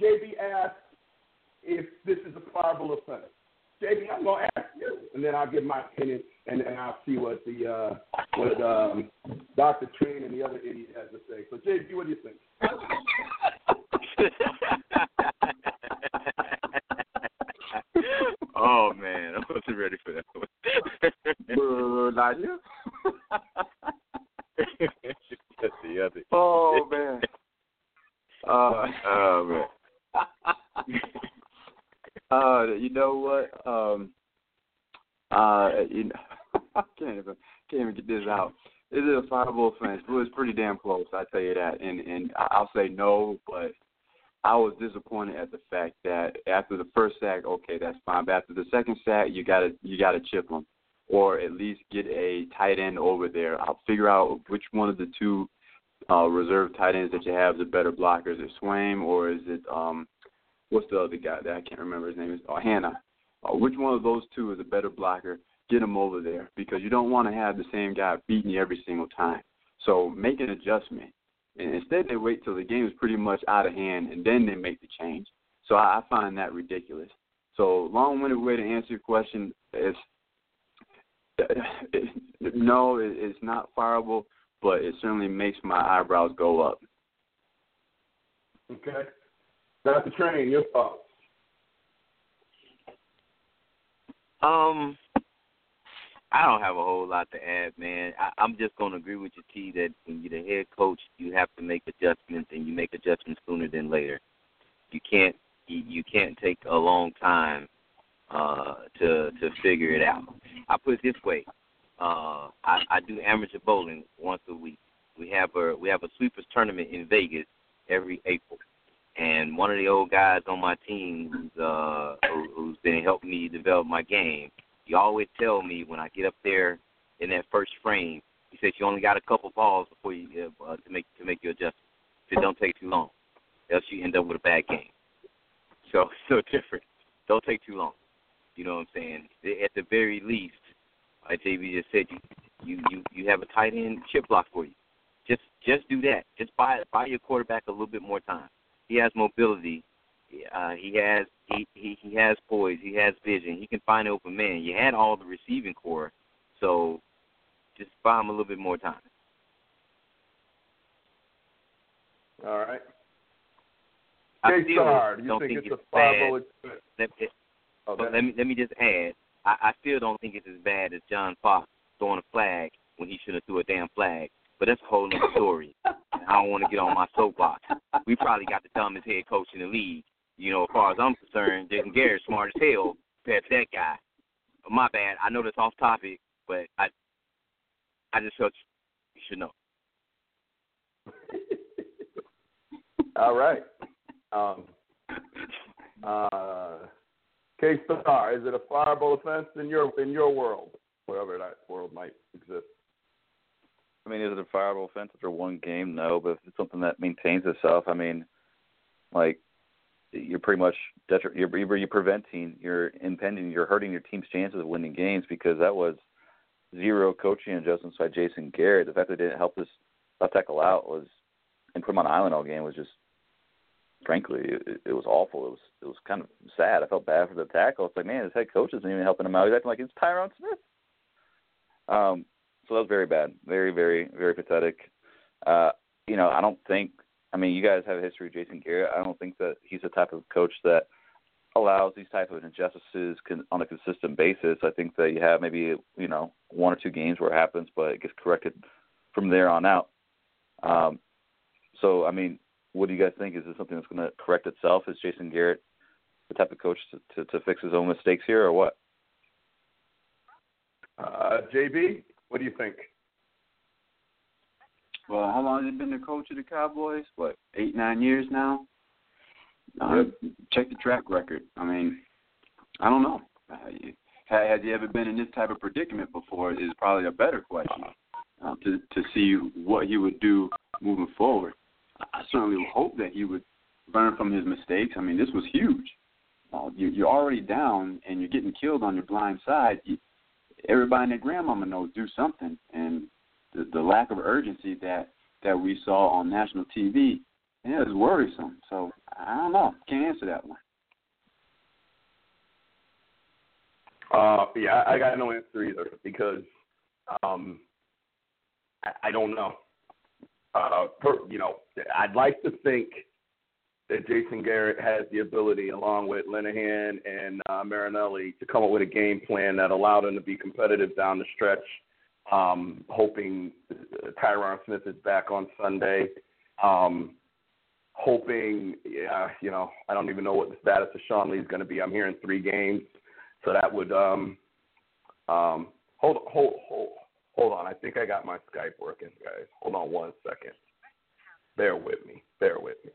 JB asked if this is a pliable offense. JB, I'm going to ask you, and then I'll give my opinion, and then I'll see what the uh, what um, Dr. Train and the other idiot has to say. So, JB, what do you think? oh man, I wasn't ready for that one. Not you. That's the other. Oh man. Uh, oh man. Uh, you know what? Um, uh, you know, I can't even can't even get this out. It is a fireable offense. It was pretty damn close, I tell you that. And and I'll say no, but I was disappointed at the fact that after the first sack, okay, that's fine. But after the second sack, you gotta you gotta chip them, or at least get a tight end over there. I'll figure out which one of the two uh, reserve tight ends that you have is a better blocker. Is it Swaim or is it um what's the other guy that I can't remember his name is oh, Hanna. Uh, which one of those two is a better blocker? Get him over there because you don't want to have the same guy beating you every single time. So make an adjustment. And instead, they wait till the game is pretty much out of hand and then they make the change. So I, I find that ridiculous. So long-winded way to answer your question is no, it, it's not fireable, but it certainly makes my eyebrows go up. Okay. Dr. Train, your thoughts? Um, I don't have a whole lot to add, man. I, I'm just to agree with you, T, that when you're the head coach, you have to make adjustments, and you make adjustments sooner than later. You can't you, you can't take a long time uh, to to figure it out. I put it this way: uh, I, I do amateur bowling once a week. We have a we have a sweepers tournament in Vegas every April, and one of the old guys on my team who's uh who, who's been helping me develop my game, he always tell me when I get up there in that first frame, he says you only got a couple balls before you uh, to make to make your adjustment. It don't take too long, else you end up with a bad game. So so different. Don't take too long. You know what I'm saying? At the very least, like JB just said, you you you you have a tight end chip block for you. Just just do that. Just buy buy your quarterback a little bit more time. He has mobility. Uh, he has he, he he has poise. He has vision. He can find an open man. You had all the receiving corps, so just buy him a little bit more time. All right. I still you don't think, think it's it's a bad. Let, let, but let me let me just add. I, I still don't think it's as bad as John Fox throwing a flag when he should have threw a damn flag. But that's a whole other story. I don't want to get on my soapbox. We probably got the dumbest head coach in the league. You know, as far as I'm concerned, Jason Garrett's smart as hell compared that guy. My bad. I know that's off topic, but I I just felt you should know. All right. Um, uh, K Star, is it a fireable offense in your in your world, wherever that world might exist? I mean, is it a fireable offense after one game? No, but if it's something that maintains itself, I mean, like you're pretty much detri- you're, you're you're preventing, you're impending, you're hurting your team's chances of winning games because that was zero coaching adjustments by Jason Garrett. The fact that they didn't help this left tackle out was and put him on the island all game was just frankly it, it was awful. It was it was kind of sad. I felt bad for the tackle. It's like man, his head coach isn't even helping him out. He's acting like it's Tyron Smith. Um, so that was very bad, very very very pathetic. Uh, you know, I don't think. I mean, you guys have a history of Jason Garrett. I don't think that he's the type of coach that allows these type of injustices con- on a consistent basis. I think that you have maybe you know one or two games where it happens, but it gets corrected from there on out. Um, so I mean, what do you guys think? Is this something that's going to correct itself? Is Jason Garrett the type of coach to, to, to fix his own mistakes here, or what? Uh, JB, what do you think? Well, how long has he been the coach of the Cowboys? What, eight, nine years now? Um, check the track record. I mean, I don't know. Uh, has he ever been in this type of predicament before? Is probably a better question uh, to to see what he would do moving forward. I certainly hope that he would learn from his mistakes. I mean, this was huge. Uh, you, you're already down and you're getting killed on your blind side. You, everybody and their grandmama knows do something, and the, the lack of urgency that that we saw on national TV, yeah, is worrisome. So I don't know. Can't answer that one. Uh, yeah, I got no answer either because um, I, I don't know. Uh, per, you know, I'd like to think that Jason Garrett has the ability, along with Linehan and uh, Marinelli, to come up with a game plan that allowed him to be competitive down the stretch. Um, hoping Tyron Smith is back on Sunday. Um, hoping, yeah, you know, I don't even know what the status of Sean Lee is going to be. I'm hearing three games, so that would um, um, hold, hold, hold, hold on. I think I got my Skype working, guys. Hold on one second. Bear with me. Bear with me.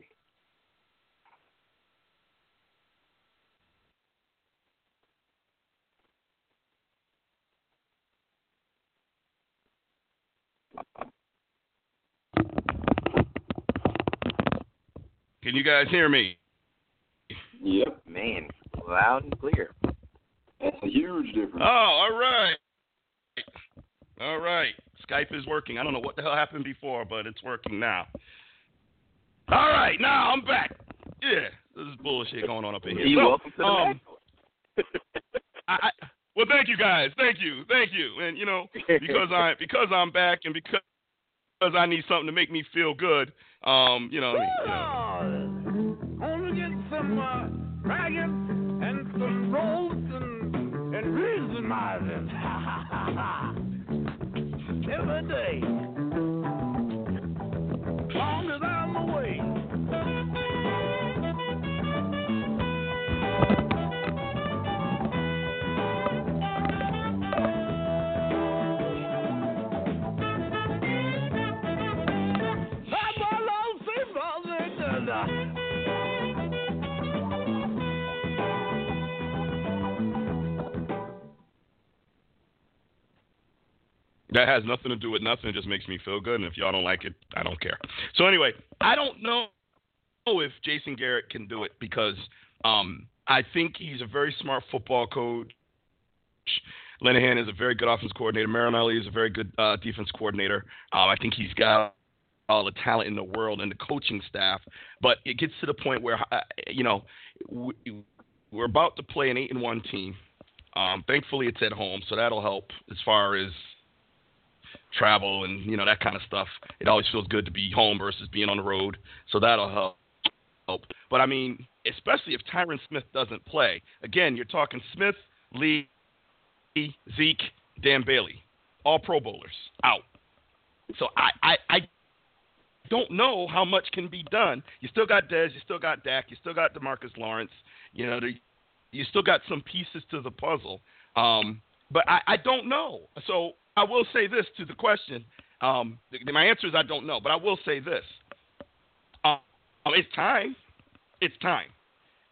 Can you guys hear me? Yep. Man, loud and clear. That's a huge difference. Oh, all right. All right. Skype is working. I don't know what the hell happened before, but it's working now. All right, now I'm back. Yeah, this is bullshit going on up in here. You're so, welcome to the um, I, I, well, thank you guys. Thank you. Thank you. And you know, because I because I'm back and because because I need something to make me feel good. Um, you know, you know. Gonna get some uh, dragons and some rolls and, and reasonizing. Every day. That has nothing to do with nothing. It just makes me feel good. And if y'all don't like it, I don't care. So anyway, I don't know if Jason Garrett can do it because um, I think he's a very smart football coach. Linehan is a very good offense coordinator. Marinelli is a very good uh, defense coordinator. Um, I think he's got all the talent in the world and the coaching staff. But it gets to the point where, uh, you know, we, we're about to play an eight and one team. Um, thankfully, it's at home, so that'll help as far as travel and you know that kind of stuff. It always feels good to be home versus being on the road, so that'll help. But I mean, especially if Tyron Smith doesn't play. Again, you're talking Smith, Lee, Zeke, Dan Bailey, all Pro Bowlers out. So I, I, I don't know how much can be done. You still got Dez, you still got Dak, you still got Demarcus Lawrence. You know, you still got some pieces to the puzzle. Um, but I, I don't know. So I will say this to the question. Um, my answer is I don't know, but I will say this. Um, it's time. It's time.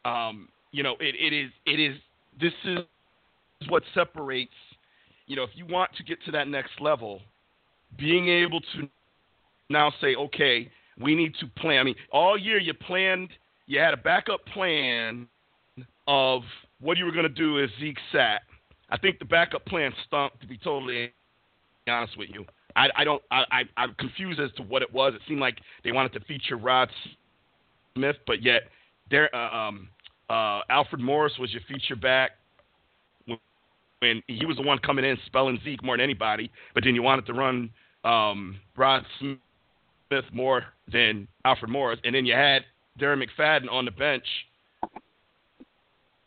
Um, you know, it, it is. It is. This is what separates. You know, if you want to get to that next level, being able to now say, okay, we need to plan. I mean, all year you planned. You had a backup plan of what you were going to do if Zeke sat. I think the backup plan stunk, to be totally honest with you. I, I don't. I, I, I'm confused as to what it was. It seemed like they wanted to feature Rod Smith, but yet there, uh, um, uh, Alfred Morris was your feature back when, he was the one coming in spelling Zeke more than anybody. But then you wanted to run um, Rod Smith more than Alfred Morris, and then you had Darren McFadden on the bench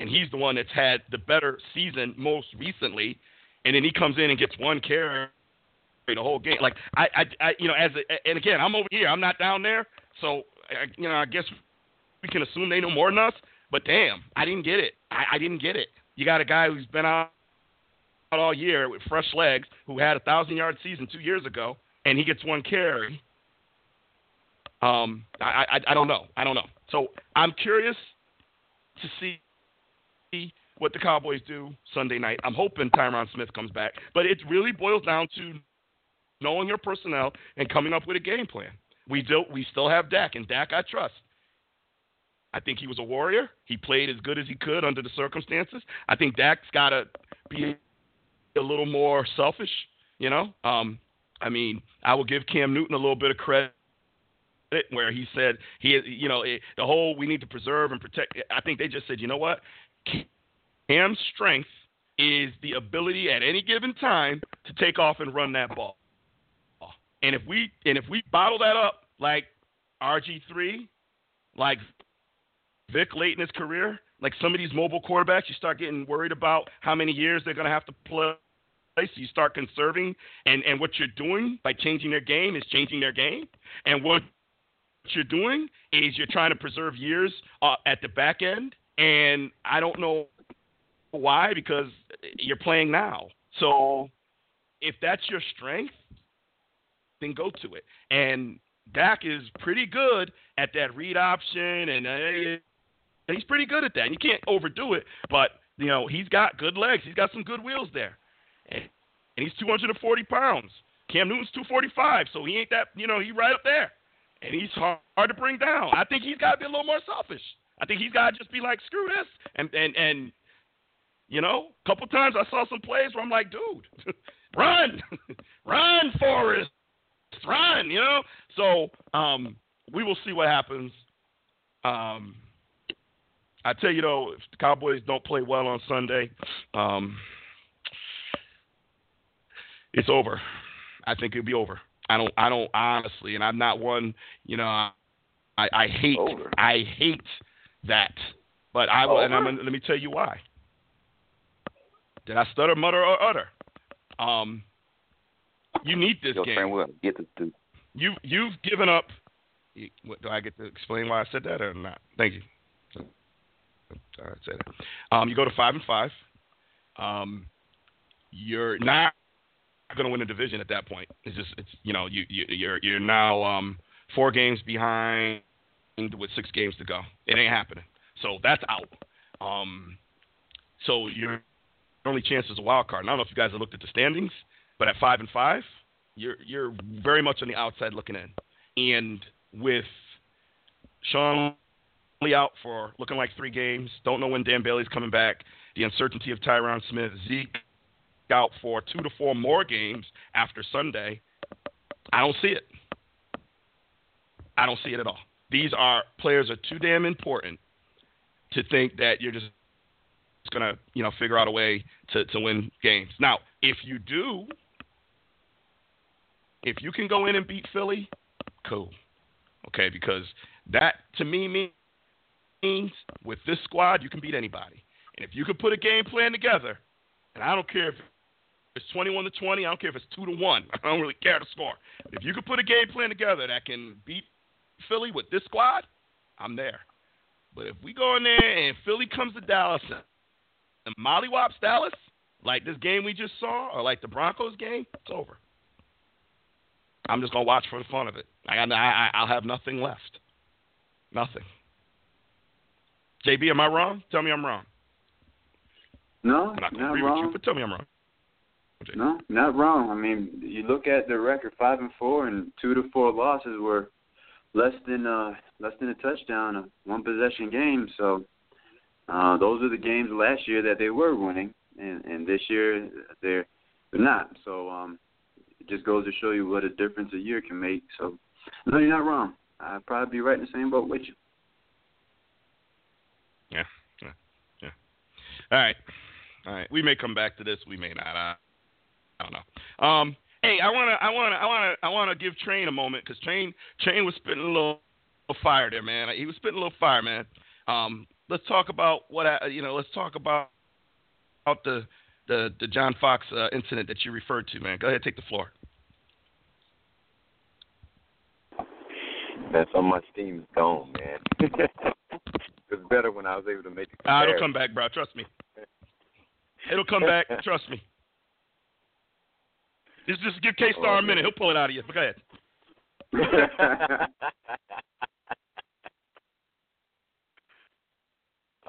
and he's the one that's had the better season most recently, and then he comes in and gets one carry the whole game. Like I, I, I you know, as a, and again, I'm over here, I'm not down there, so I, you know, I guess we can assume they know more than us. But damn, I didn't get it. I, I didn't get it. You got a guy who's been out all year with fresh legs, who had a thousand yard season two years ago, and he gets one carry. Um, I, I I don't know. I don't know. So I'm curious to see what the Cowboys do Sunday night. I'm hoping Tyron Smith comes back, but it really boils down to knowing your personnel and coming up with a game plan. We do we still have Dak, and Dak I trust. I think he was a warrior. He played as good as he could under the circumstances. I think Dak's got to be a little more selfish, you know. Um, I mean, I will give Cam Newton a little bit of credit where he said he, you know, it, the whole we need to preserve and protect. I think they just said, you know what, Cam's strength is the ability at any given time to take off and run that ball. And if we and if we bottle that up like RG three, like Vic late in his career, like some of these mobile quarterbacks, you start getting worried about how many years they're going to have to play. So you start conserving, and and what you're doing by changing their game is changing their game, and what you're doing is you're trying to preserve years uh, at the back end. And I don't know why, because you're playing now. So if that's your strength, then go to it. And Dak is pretty good at that read option, and uh, he's pretty good at that. And you can't overdo it, but you know he's got good legs. He's got some good wheels there, and, he's 240 pounds. Cam Newton's 245, so he ain't that. You know, he's right up there, and he's hard, hard to bring down. I think he's got to be a little more selfish. I think he's got to just be like, screw this, and and and you know, a couple times I saw some plays where I'm like, dude, run, run, Forrest, run. You know, so um, we will see what happens. Um, I tell you though, if the Cowboys don't play well on Sunday, um, it's over. I think it'll be over. I don't. I don't honestly, and I'm not one. You know, I I hate over. I hate that, but I will. And I'm, let me tell you why. Did I stutter, mutter, or utter? Um, you need this Yo, game. We're get this dude. You you've given up. What, do I get to explain why I said that or not? Thank you. I said it. Um, you go to five and five. Um, you're not going to win a division at that point. It's just it's you know you, you you're you're now um, four games behind with six games to go. It ain't happening. So that's out. Um, so your only chance is a wild card. And I don't know if you guys have looked at the standings, but at five and five, you're you're very much on the outside looking in. And with Sean Lee out for looking like three games, don't know when Dan Bailey's coming back, the uncertainty of Tyron Smith, Zeke out for two to four more games after Sunday. I don't see it. I don't see it at all. These are players are too damn important to think that you're just going to, you know, figure out a way to, to win games. Now, if you do, if you can go in and beat Philly, cool. Okay, because that to me means with this squad you can beat anybody. And if you can put a game plan together, and I don't care if it's 21 to 20, I don't care if it's 2 to 1. I don't really care the score. But if you can put a game plan together that can beat Philly with this squad, I'm there. But if we go in there and Philly comes to Dallas and mollywops Dallas, like this game we just saw, or like the Broncos game, it's over. I'm just gonna watch for the fun of it. I, I I'll have nothing left. Nothing. JB, am I wrong? Tell me I'm wrong. No, I'm not not wrong. you, but tell me I'm wrong. No, not wrong. I mean, you look at the record, five and four, and two to four losses were less than uh less than a touchdown, a one possession game. So uh those are the games last year that they were winning, and and this year they're not. So um it just goes to show you what a difference a year can make. So no, you're not wrong. I'd probably be right in the same boat with you. Yeah, yeah, yeah. All right, all right. We may come back to this. We may not. I, I don't know. Um, hey, I wanna, I wanna, I wanna, I wanna give Train a moment because Train, Train was spitting a little, little fire there, man. He was spitting a little fire, man. Um, let's talk about what I, you know. Let's talk about about the the the John Fox uh, incident that you referred to, man. Go ahead, take the floor. That's of my steam is gone, man. it's better when I was able to make it. Ah, it'll come back, bro. Trust me. It'll come back. Trust me. Just just give K Star a minute. He'll pull it out of you. But go ahead.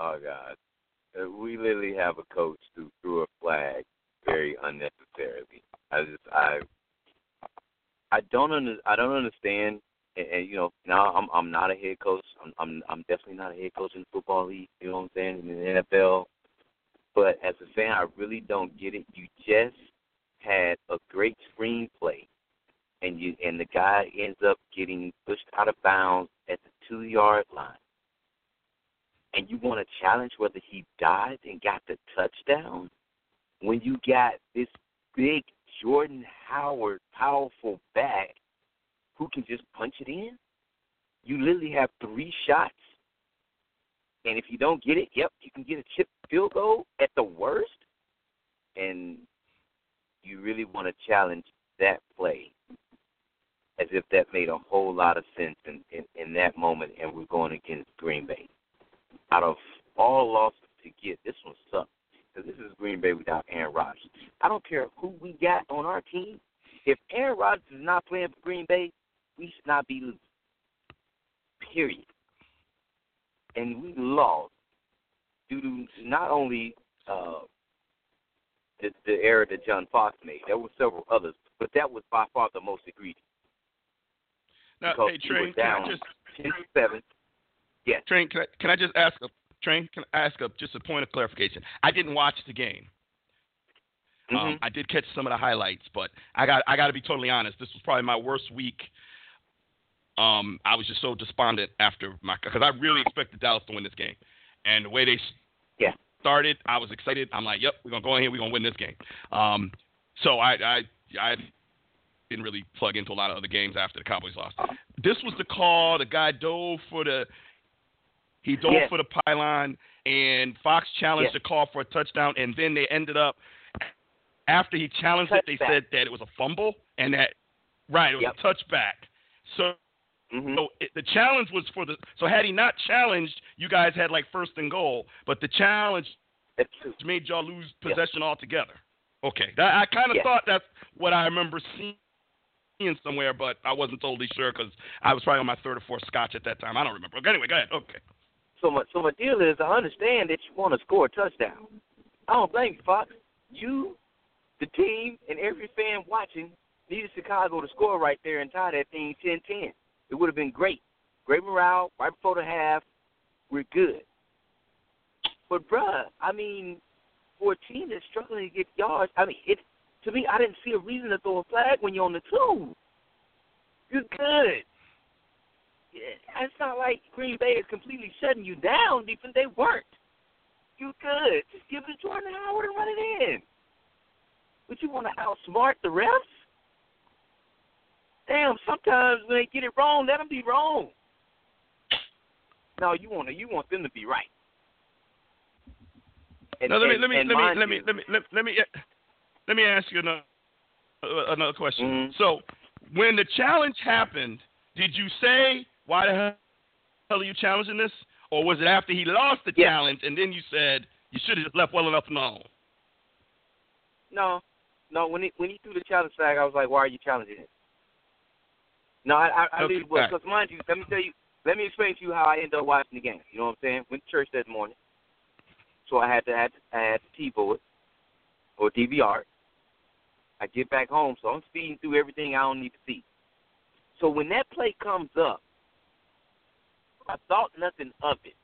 oh God, Uh, we literally have a coach who threw a flag very unnecessarily. I just I I don't under, I don't understand. And, and you know, now I'm I'm not a head coach. I'm I'm I'm definitely not a head coach in the football league. You know what I'm saying? In the NFL. But as a fan, I really don't get it. You just had a great screenplay, and you and the guy ends up getting pushed out of bounds at the two yard line, and you want to challenge whether he died and got the touchdown when you got this big Jordan Howard powerful back who can just punch it in. You literally have three shots. And if you don't get it, yep, you can get a chip field goal at the worst. And you really want to challenge that play as if that made a whole lot of sense in, in, in that moment and we're going against Green Bay. Out of all losses to get, this one sucks because this is Green Bay without Aaron Rodgers. I don't care who we got on our team. If Aaron Rodgers is not playing for Green Bay, we should not be losing. Period. And we lost due to not only uh, the, the error that John Fox made. There were several others, but that was by far the most egregious. Now, because hey, he Train, was can down I just 10-7. Yes. Train, can I, can I just ask a Train? Can I ask a just a point of clarification? I didn't watch the game. Um, Mm-hmm. I did catch some of the highlights, but I got I got to be totally honest. This was probably my worst week. Um, I was just so despondent after my because I really expected Dallas to win this game, and the way they yeah. started, I was excited. I'm like, yep, we're gonna go in here, we're gonna win this game. Um, so I I I didn't really plug into a lot of other games after the Cowboys lost. This was the call. The guy dove for the he dove for the pylon, and Fox challenged the call for a touchdown, and then they ended up after he challenged it, they said that it was a fumble and that right, it was Yep. a touchback. So Mm-hmm. so it, the challenge was for the. So had he not challenged, you guys had like first and goal. But the challenge made y'all lose possession altogether. Okay, that, I kind of thought that's what I remember seeing somewhere, but I wasn't totally sure because I was probably on my third or fourth scotch at that time. I don't remember. Okay, anyway, go ahead. Okay. So my so my deal is I understand that you want to score a touchdown. I don't blame you, Fox. You, the team, and every fan watching needed Chicago to score right there and tie that thing 10-10. It would have been great. Great morale right before the half. We're good. But bruh, I mean, for a team that's struggling to get yards, I mean, it to me, I didn't see a reason to throw a flag when you're on the two. You're good. Yeah, It's not like Green Bay is completely shutting you down. Defense, they weren't. You could Just give it to Jordan Howard and run it in. But you want to outsmart the refs? Damn, sometimes when they get it wrong, let them be wrong. No, you want to, you want them to be right. And, now let me and- let me and let me let me let me let, let me let me ask you another uh, another question. Mm-hmm. So when the challenge happened, did you say why the hell are you challenging this, or was it after he lost the challenge and then you said you should have just left well enough alone? No, no. When he when he threw the challenge flag, I was like, "Why are you challenging it?" No, I I, I Okay, was because mind you, let me tell you, let me explain to you how I ended up watching the game. You know what I'm saying? Went to church that morning, so I had to had to, I had to it or DVR. I get back home, so I'm speeding through everything I don't need to see. So when that play comes up, I thought nothing of it.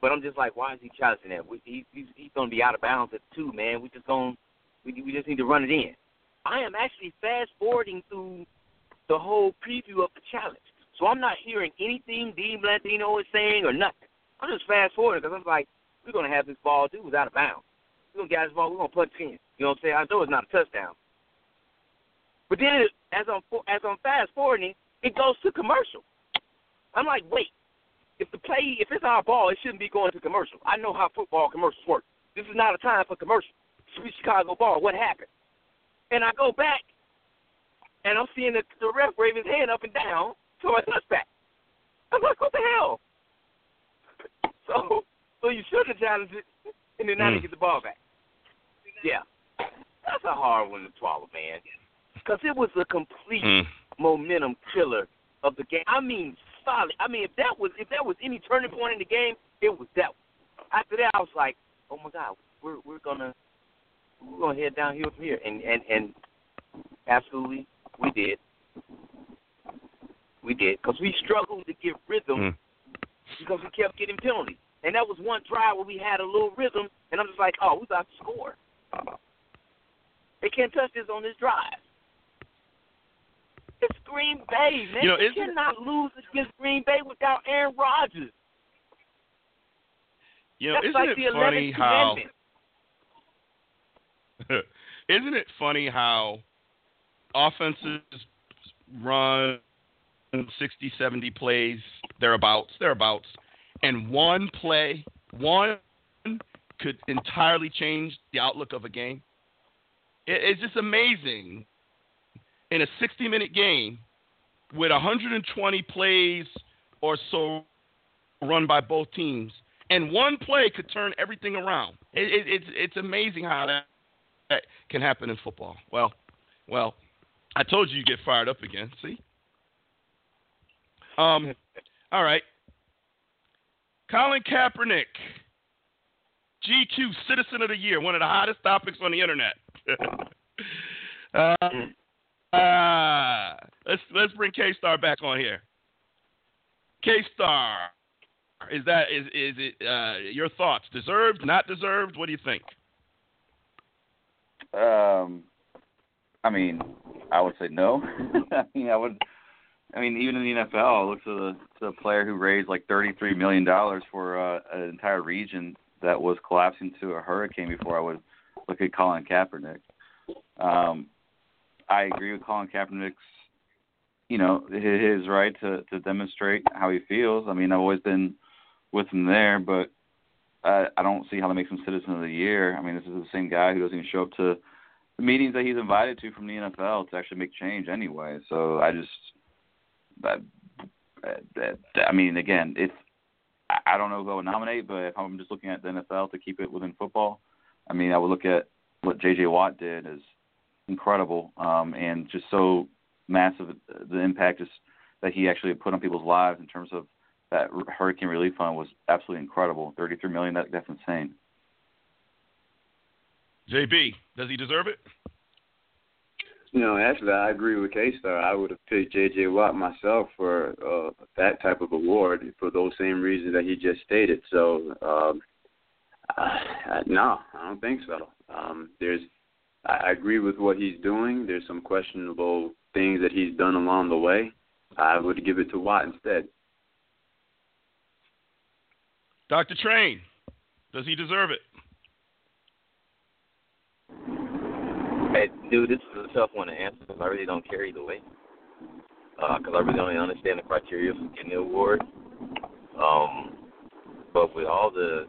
But I'm just like, why is he challenging that? We, he, he's, he's going to be out of bounds at two, man. We just going, we, we just need to run it in. I am actually fast forwarding through the whole preview of the challenge, so I'm not hearing anything Dean Blandino is saying or nothing. I'm just fast forwarding because I'm like, we're going to have this ball. Dude was out of bounds. We're to get this ball. We're going to punch in. You know what I'm saying? I know it's not a touchdown. But then, as I'm as I'm fast forwarding, it goes to commercial. I'm like, wait, if the play, if it's our ball, it shouldn't be going to commercial. I know how football commercials work. This is not a time for commercial. Sweet Chicago ball. What happened? And I go back, and I'm seeing the, the ref wave his hand up and down, So I touchback. I'm like, what the hell? So, so you should have challenged it, and then now Mm. to get the ball back. Yeah, that's a hard one to swallow, man. Because it was a complete Mm. momentum killer of the game. I mean, solid. I mean, if that was if that was any turning point in the game, it was that. One. After that, I was like, oh my god, we're we're gonna we're gonna head downhill from here, and and and absolutely we did. We did because we struggled to get rhythm Mm. because we kept getting penalties, and that was one drive where we had a little rhythm, and I'm just like, oh, we about to score. They can't touch this on this drive. It's Green Bay, man. You know, you cannot lose against Green Bay without Aaron Rodgers. You know, That's isn't like it the funny 11th how? isn't it funny how offenses run 60, 70 plays, thereabouts, thereabouts, and one play, one could entirely change the outlook of a game? It, it's just amazing. In a 60 minute game with 120 plays or so run by both teams, and one play could turn everything around. It, it, it's it's amazing how that, that can happen in football. Well, well, I told you you get fired up again. See. Um. All right. Colin Kaepernick, GQ Citizen of the Year, one of the hottest topics on the internet. uh, uh, let's let's bring K Star back on here. K Star, is that is is it uh, your thoughts? Deserved, not deserved? What do you think? Um, I mean, I would say no. I mean, I would. I mean, even in the NFL, look to the to a player who raised like thirty-three million dollars for uh, an entire region that was collapsing to a hurricane. Before I would look at Colin Kaepernick. Um, I agree with Colin Kaepernick's, you know, his, right to to demonstrate how he feels. I mean, I've always been with him there, but I, I don't see how that makes him Citizen of the Year. I mean, this is the same guy who doesn't even show up to the meetings that he's invited to from the NFL to actually make change anyway. So I just, that, that, I mean, again, it's I I don't know who I would nominate, but if I'm just looking at the NFL to keep it within football, I mean, I would look at what J.J. Watt did as incredible um, and just so massive. The impact is that he actually put on people's lives in terms of that hurricane relief fund was absolutely incredible. Thirty-three million, that, that's insane. JB, does he deserve it? You know, actually, I agree with K Star. I would have picked J.J. Watt myself for uh, that type of award for those same reasons that he just stated. So, um, uh, no, I don't think so. Um, there's, I I agree with what he's doing. There's some questionable things that he's done along the way. I would give it to Watt instead. Dr. Train, does he deserve it? Hey, dude, this is a tough one to answer because I really don't care either way. Because I really don't understand the criteria for getting the award. Um, but with all the,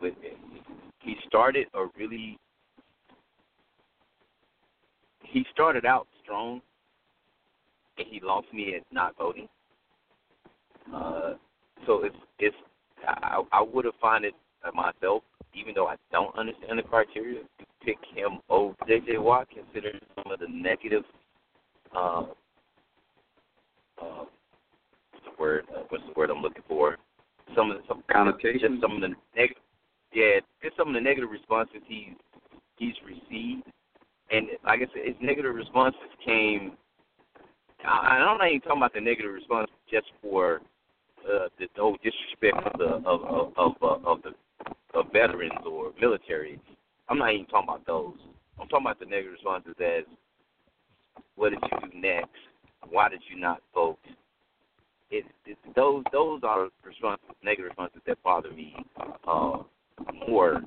with he started a really, he started out strong, and he lost me at not voting. Uh, so it's it's I I would have found it myself, even though I don't understand the criteria, to pick him over J.J. Watt, considering some of the negative, uh, uh, what's the word? Uh, what's the word I'm looking for? Some of the some Connotations? just some of the negative, yeah, just some of the negative responses he's he's received, and like I said, his negative responses came. I, not even talking about the negative response just for uh, the whole disrespect of the of of of, uh, of the of veterans or military. I'm not even talking about those. I'm talking about the negative responses as what did you do next? Why did you not vote? It, it those those are responses, negative responses that bother me uh, more.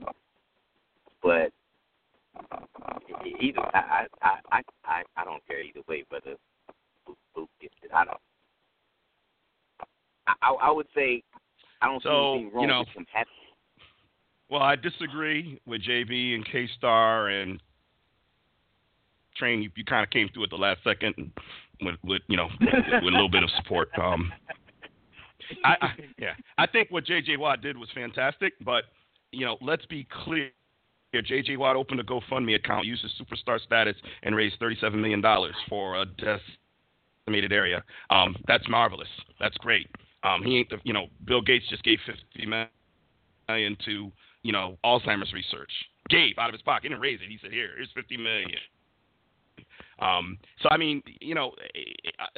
But either I I I I I don't care either way whether Boop gets it. I don't. I, I I would say I don't So, see anything wrong you know, with him having Well, I disagree with JB and K Star and train, you, you kind of came through at the last second with, with you know with, with a little bit of support. Um, I, I, yeah, I think what J.J. Watt did was fantastic, but you know, let's be clear. J.J. Watt opened a GoFundMe account, used his superstar status, and raised $37 million for a decimated area. Um, that's marvelous. That's great. Um, he ain't the, you know, Bill Gates just gave 50 million to, you know, Alzheimer's research. Gave out of his pocket. He didn't raise it. He said, here, here's 50 million. Um, so I mean, you know,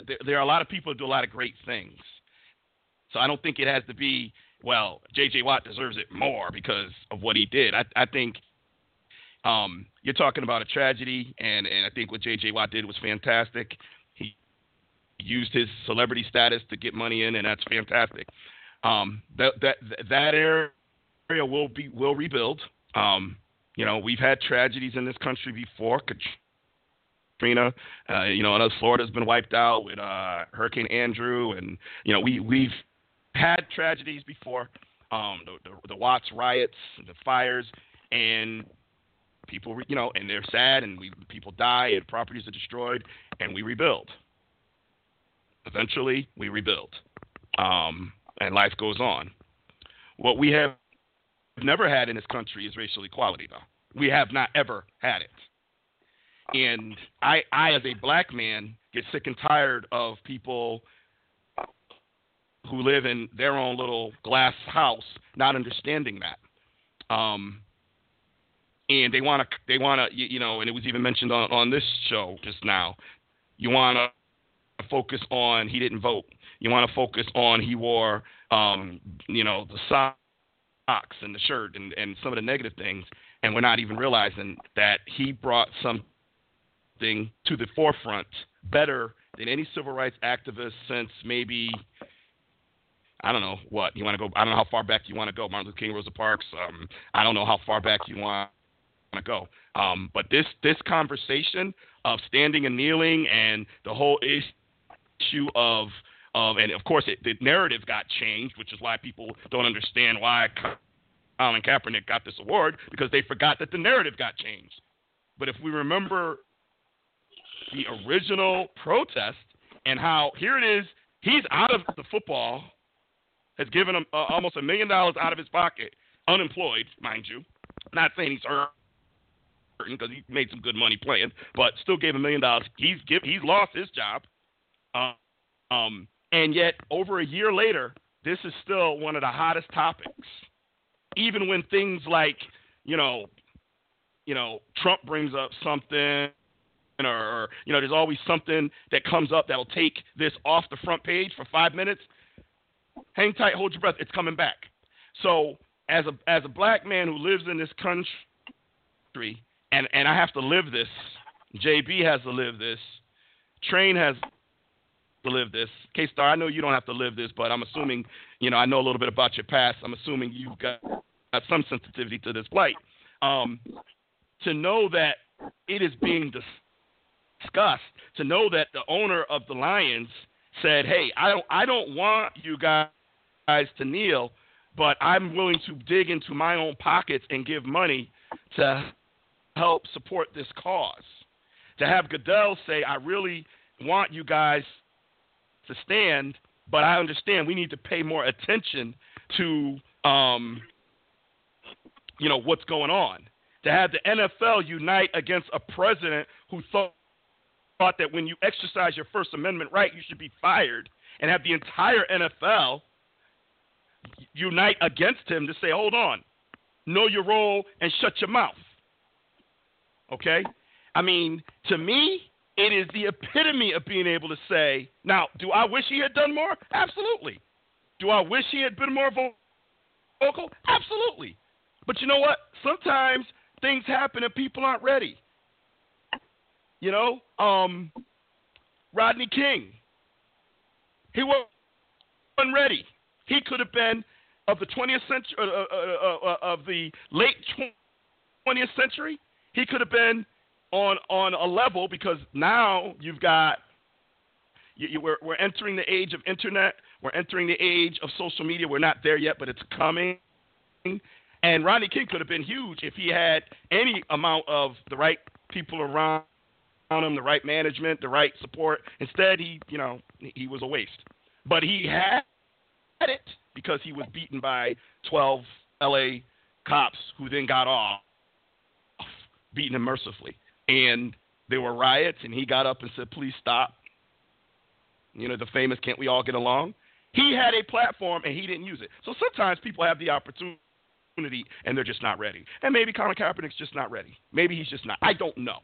there, there are a lot of people who do a lot of great things. So I don't think it has to be well. J.J. Watt deserves it more because of what he did. I, I think um, you're talking about a tragedy, and and I think what J.J. Watt did was fantastic. He used his celebrity status to get money in, and that's fantastic. Um, that that that area will be will rebuild. Um, you know, we've had tragedies in this country before. Katrina, uh, you know, and Florida's been wiped out with uh, Hurricane Andrew, and you know, we we've had tragedies before. Um, the, the, the Watts riots, the fires, and people, you know, and they're sad, and we people die, and properties are destroyed, and we rebuild. Eventually, we rebuild, um, and life goes on. What we have never had in this country is racial equality, though. We have not ever had it. And I, I as a black man, get sick and tired of people who live in their own little glass house not understanding that. Um, and they want to, they want to, you, you know, and it was even mentioned on, on this show just now. You want to focus on he didn't vote. You want to focus on he wore, um, you know, the socks and the shirt and, and some of the negative things, and we're not even realizing that he brought something to the forefront better than any civil rights activist since maybe I don't know what you want to go. I don't know how far back you want to go. Martin Luther King, Rosa Parks. Um, I don't know how far back you want to go. Um, but this this conversation of standing and kneeling and the whole issue of um, and of course it, the narrative got changed, which is why people don't understand why Colin Kaepernick got this award because they forgot that the narrative got changed. But if we remember the original protest and how here it is, he's out of the football has given him uh, almost a million dollars out of his pocket, unemployed, mind you. Not saying he's because he made some good money playing, but still gave a million dollars. He's give he's lost his job, uh, um, and yet over a year later, this is still one of the hottest topics. Even when things like you know, you know, Trump brings up something or, or, you know, there's always something that comes up that'll take this off the front page for five minutes. Hang tight, hold your breath. It's coming back. So as a as a black man who lives in this country, and and I have to live this. JB has to live this. Train has to live this. K Star, I know you don't have to live this, but I'm assuming, you know, I know a little bit about your past. I'm assuming you've got, got some sensitivity to this plight. Um, to know that it is being discussed, to know that the owner of the Lions said, "Hey, I don't I don't want you guys to kneel, but I'm willing to dig into my own pockets and give money to help support this cause." To have Goodell say, "I really want you guys to stand, but I understand we need to pay more attention to um, you know what's going on." To have the NFL unite against a president who thought thought that when you exercise your First Amendment right, you should be fired, and have the entire NFL unite against him to say, hold on, know your role and shut your mouth. Okay? I mean, to me, it is the epitome of being able to say, now, do I wish he had done more? Absolutely. Do I wish he had been more vocal? Absolutely. But you know what? Sometimes things happen and people aren't ready. You know, um, Rodney King. He wasn't ready. He could have been of the 20th century, uh, uh, uh, uh, of the late 20th century. He could have been on on a level because now you've got you, you, we're we're entering the age of internet. We're entering the age of social media. We're not there yet, but it's coming. And Rodney King could have been huge if he had any amount of the right people around him, the right management, the right support. Instead, he, you know, he was a waste. But he had it because he was beaten by 12 LA cops who then got off, beating him mercifully. And there were riots, and he got up and said, "Please stop." You know, the famous "Can't we all get along?" He had a platform, and he didn't use it. So sometimes people have the opportunity and they're just not ready. And maybe Colin Kaepernick's just not ready. Maybe he's just not. I don't know.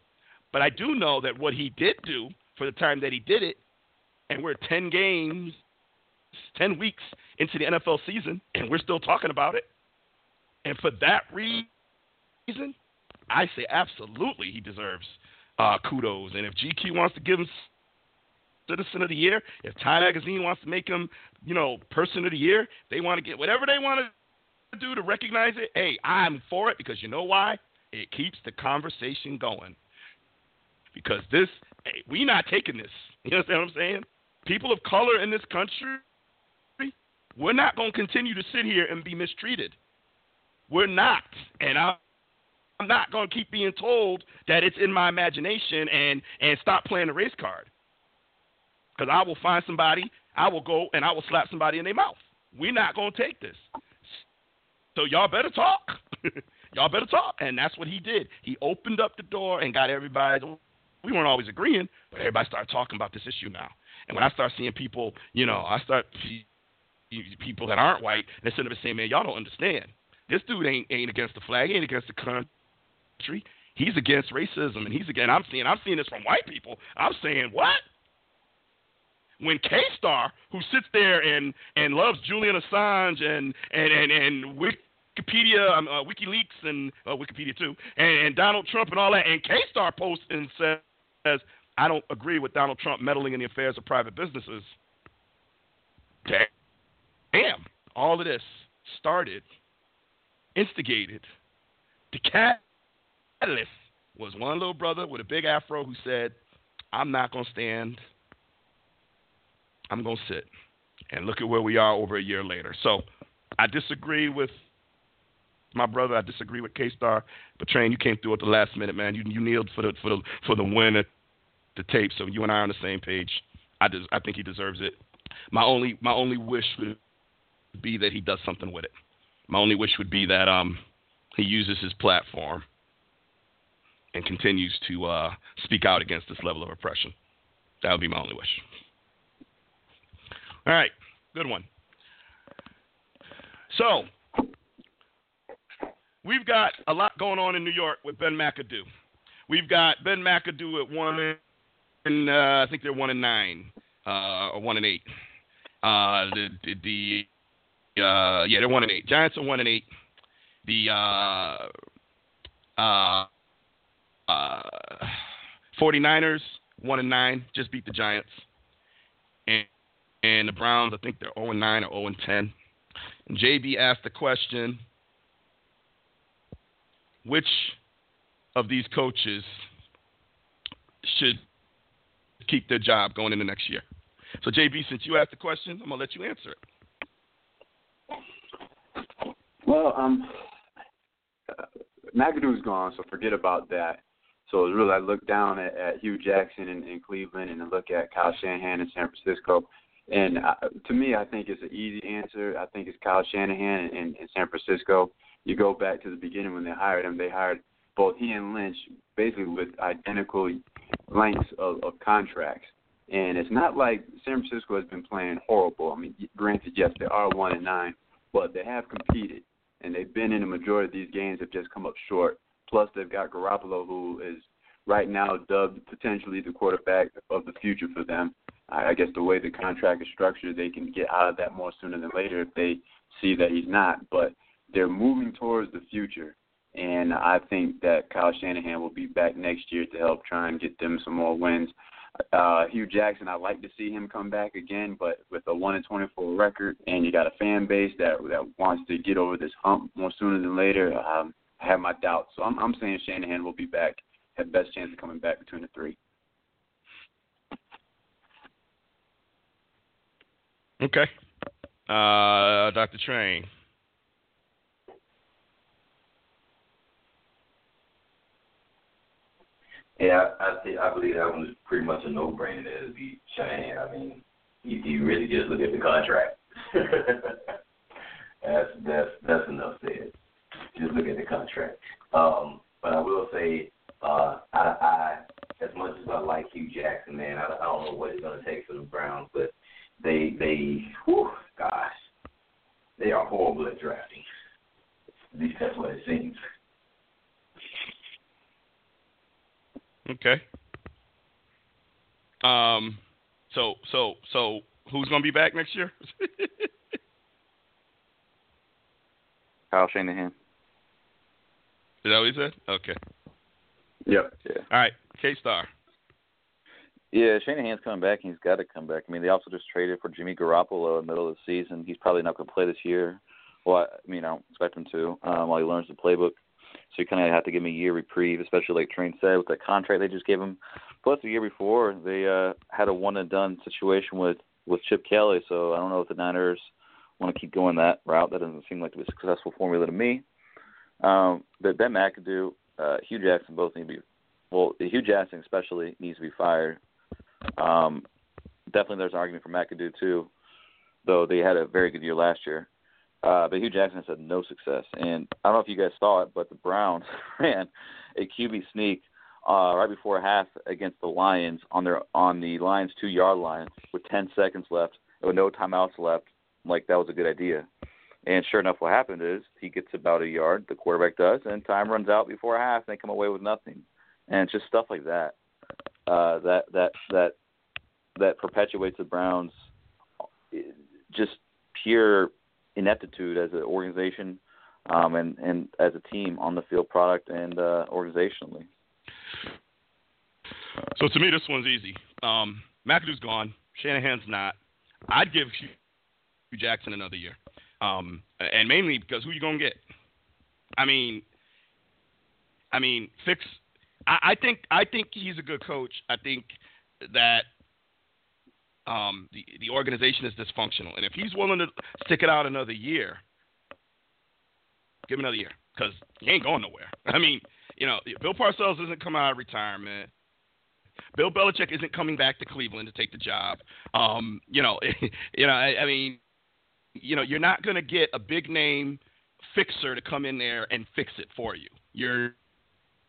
But I do know that what he did do for the time that he did it, and we're 10 games, 10 weeks into the NFL season, and we're still talking about it. And for that reason, I say absolutely he deserves uh, kudos. And if GQ wants to give him Citizen of the Year, if Time Magazine wants to make him, you know, Person of the Year, they want to get whatever they want to do to recognize it. Hey, I'm for it because you know why? It keeps the conversation going. Because this, hey, we not taking this. You understand what I'm saying? People of color in this country, we're not going to continue to sit here and be mistreated. We're not. And I, I'm not going to keep being told that it's in my imagination and and stop playing the race card. Because I will find somebody, I will go and I will slap somebody in their mouth. We're not going to take this. So y'all better talk. y'all better talk. And that's what he did. He opened up the door and got everybody. We weren't always agreeing, but everybody started talking about this issue now. And when I start seeing people, you know, I start people that aren't white, and instead of saying, "Man, y'all don't understand. This dude ain't ain't against the flag, he ain't against the country. He's against racism, and he's again. I'm seeing I'm seeing this from white people. I'm saying what? When K Star, who sits there and and loves Julian Assange and and and and Wikipedia, um, uh, WikiLeaks, and uh, Wikipedia too, and, and Donald Trump and all that, and K Star posts and says, "I don't agree with Donald Trump meddling in the affairs of private businesses." Damn, all of this started instigated. The catalyst was one little brother with a big afro who said, I'm not going to stand. I'm going to sit. And look at where we are over a year later. So I disagree with my brother. I disagree with K Star. But Train, you came through at the last minute, man. You you kneeled for the for the for the win at the tape. So you and I are on the same page. I des- I think he deserves it. My only my only wish would be that he does something with it. My only wish would be that um, he uses his platform and continues to uh, speak out against this level of oppression. That would be my only wish. All right, good one. So, we've got a lot going on in New York with Ben McAdoo. We've got Ben McAdoo at one, and uh, I think they're one and nine, uh, or one and eight. Uh, the, the uh, yeah, they're one and eight. Giants are one and eight. The uh, uh, uh, 49ers one and nine, just beat the Giants. And and the Browns, I think they're 0 and 9 or 0 and 10. And JB asked the question, which of these coaches should keep their job going into next year? So JB, since you asked the question, I'm gonna let you answer it. Well, um, uh, McAdoo's gone, so forget about that. So it's really I look down at, at Hue Jackson in, in Cleveland and I look at Kyle Shanahan in San Francisco. And uh, to me, I think it's an easy answer. I think it's Kyle Shanahan in, in San Francisco. You go back to the beginning when they hired him. They hired both he and Lynch basically with identical lengths of, of contracts. And it's not like San Francisco has been playing horrible. I mean, granted, yes, they are one and nine, but they have competed and they've been in the majority of these games have just come up short. Plus, they've got Garoppolo, who is right now dubbed potentially the quarterback of the future for them. I guess the way the contract is structured, they can get out of that more sooner than later if they see that he's not. But they're moving towards the future, and I think that Kyle Shanahan will be back next year to help try and get them some more wins. Uh, Hue Jackson, I'd like to see him come back again, but with a one and twenty four record, and you got a fan base that that wants to get over this hump more sooner than later, um, I have my doubts. So I'm, I'm saying Shanahan will be back, have best chance of coming back between the three. Okay, uh, Dr. Train. Yeah, I I, think, I believe that one was pretty much a no-brainer that it'd be Shanahan. I mean, you, you really just look at the contract. that's that's that's enough said. Just look at the contract. Um, but I will say, uh, I, I as much as I like Hue Jackson, man, I, I don't know what it's going to take for the Browns, but they they, whew, gosh, they are horrible at drafting. At least that's what it seems. Okay. Um. So so so who's gonna be back next year? Kyle Shanahan. Is that what he said? Okay. Yep. Yeah. All right. K Star. Yeah, Shanahan's coming back, and he's got to come back. I mean, they also just traded for Jimmy Garoppolo in the middle of the season. He's probably not going to play this year. Well, I mean, I don't expect him to um, while he learns the playbook. So you kind of have to give him a year reprieve, especially like Train said with that contract they just gave him. Plus, the year before they uh, had a one and done situation with with Chip Kelly. So I don't know if the Niners want to keep going that route. That doesn't seem like to be a successful formula to me. Um, but Ben McAdoo, uh, Hue Jackson both need to be well. Hue Jackson especially needs to be fired. Um, definitely, there's an argument for McAdoo too, though they had a very good year last year. Uh, but Hue Jackson has had no success, and I don't know if you guys saw it, but the Browns ran a QB sneak uh, right before half against the Lions on their on the Lions two yard line with 10 seconds left, with no timeouts left. Like that was a good idea. And sure enough, what happened is he gets about a yard, the quarterback does, and time runs out before half, and they come away with nothing. And it's just stuff like that uh, that that that that perpetuates the Browns just pure ineptitude as an organization um, and and as a team on the field, product and uh, organizationally. So to me, this one's easy. Um, McAdoo's gone. Shanahan's not. I'd give Hue Jackson another year, um, and mainly because who you gonna get? I mean, I mean, fix. I, I think I think he's a good coach. I think that um, the the organization is dysfunctional, and if he's willing to stick it out another year, give him another year because he ain't going nowhere. I mean, you know, Bill Parcells isn't coming out of retirement. Bill Belichick isn't coming back to Cleveland to take the job. Um, you know, you know, I, I mean, you know, you're not going to get a big name fixer to come in there and fix it for you. You're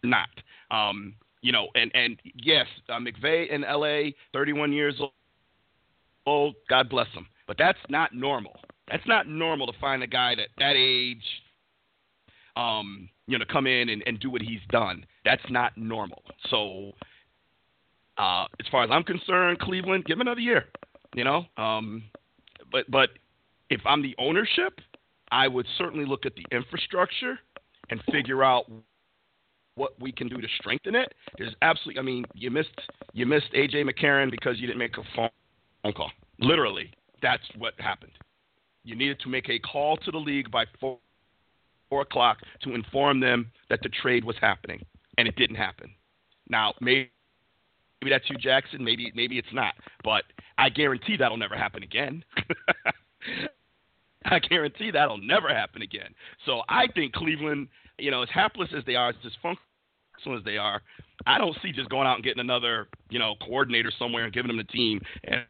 not. Um, you know, and and yes, uh, in L.A., 31 years old. Oh, God bless him, but that's not normal. That's not normal to find a guy that that age, um, you know, come in and, and do what he's done. That's not normal. So, uh, as far as I'm concerned, Cleveland, give him another year. You know, um, but but if I'm the ownership, I would certainly look at the infrastructure and figure out what we can do to strengthen it. There's absolutely, I mean, you missed you missed AJ McCarron because you didn't make a phone call. Literally, that's what happened. You needed to make a call to the league by four, four o'clock to inform them that the trade was happening, and it didn't happen. Now, maybe maybe that's Hue, Jackson, maybe maybe it's not, but I guarantee that'll never happen again. I guarantee that'll never happen again. So I think Cleveland, you know, as hapless as they are, as dysfunctional as they are, I don't see just going out and getting another, you know, coordinator somewhere and giving them the team and,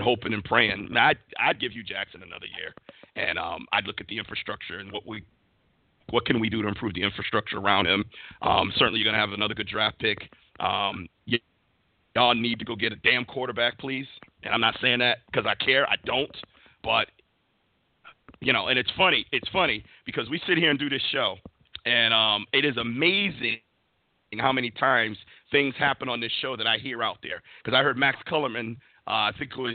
hoping and praying. I'd, I'd give Hue Jackson another year, and um, I'd look at the infrastructure and what we, what can we do to improve the infrastructure around him. Um, certainly, you're going to have another good draft pick. Um, y'all need to go get a damn quarterback, please. And I'm not saying that because I care. I don't. But you know, and it's funny. It's funny because we sit here and do this show, and um, it is amazing how many times things happen on this show that I hear out there. Because I heard Max Kellerman, uh, I think it was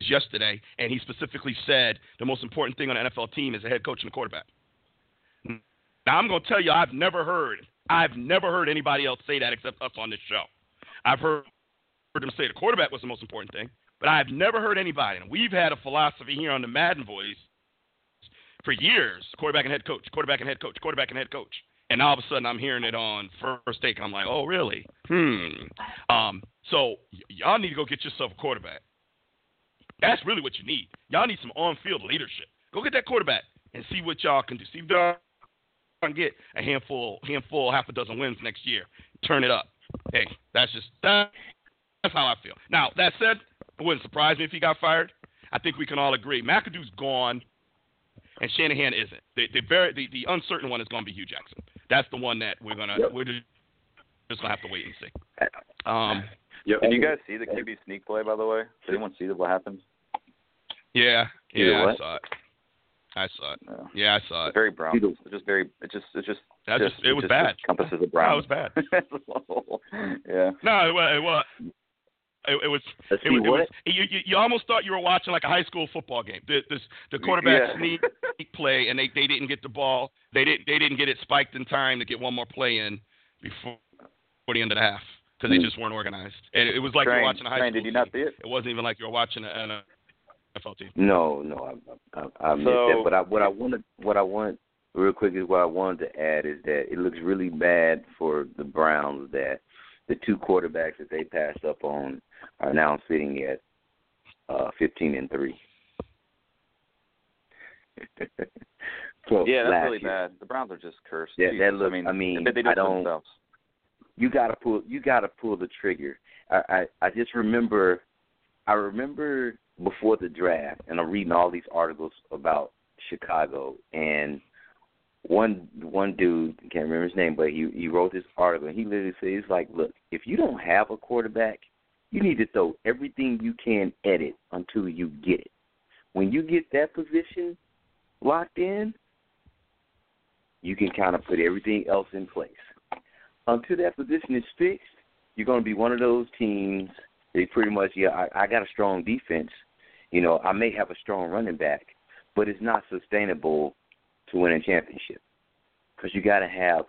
yesterday, and he specifically said the most important thing on an NFL team is the head coach and the quarterback. Now I'm going to tell you, I've never heard, I've never heard anybody else say that except us on this show. I've heard, heard them say the quarterback was the most important thing, but I've never heard anybody, and we've had a philosophy here on the Madden Voice for years quarterback and head coach, quarterback and head coach, quarterback and head coach. And all of a sudden, I'm hearing it on first take. I'm like, oh, really? Hmm. Um, so y- y'all need to go get yourself a quarterback. That's really what you need. Y'all need some on-field leadership. Go get that quarterback and see what y'all can do. See if y'all can get a handful, handful, half a dozen wins next year. Turn it up. hey, that's just that, that's how I feel. Now that said, it wouldn't surprise me if he got fired. I think we can all agree McAdoo's gone, and Shanahan isn't. The the very the, the uncertain one is going to be Hue Jackson. That's the one that we're gonna Yep. we're just just gonna have to wait and see. Um, Yo, did you guys see the QB sneak play by the way? Did anyone see what happened? yeah, yeah, I saw it. I saw it. Yeah, I saw it. It's very brown. It's just very. It just. It just. That just, just- it was just bad. Encompasses a No, brown. it was bad. yeah. No, it was. It was. It, it was. It, was- it was you, you, you almost thought you were watching like a high school football game. The, this, the quarterback Yeah. sneak play, and they, they didn't get the ball. They didn't they didn't get it spiked in time to get one more play in before, before the end of the half because they hmm. just weren't organized. And it was like you're watching a high Train, school. did you not see it? It wasn't even like you were watching an NFL team. No, no, I, I, I missed So- that. But I, what I wanted, what I want, real quick, is what I wanted to add is that it looks really bad for the Browns that the two quarterbacks that they passed up on are now sitting at uh, fifteen and three. so yeah, that's really year. bad. The Browns are just cursed. Yeah, that looks. I mean, I mean, they, they do I don't. themselves. You gotta pull. You gotta pull the trigger. I, I I just remember. I remember before the draft, and I'm reading all these articles about Chicago, and one one dude can't remember his name, but he he wrote this article, and he literally says, he's like, look, if you don't have a quarterback, you need to throw everything you can at it until you get it. When you get that position locked in, you can kind of put everything else in place. Until that position is fixed, you're going to be one of those teams. They pretty much, yeah, I, I got a strong defense. You know, I may have a strong running back, but it's not sustainable to win a championship because you got to have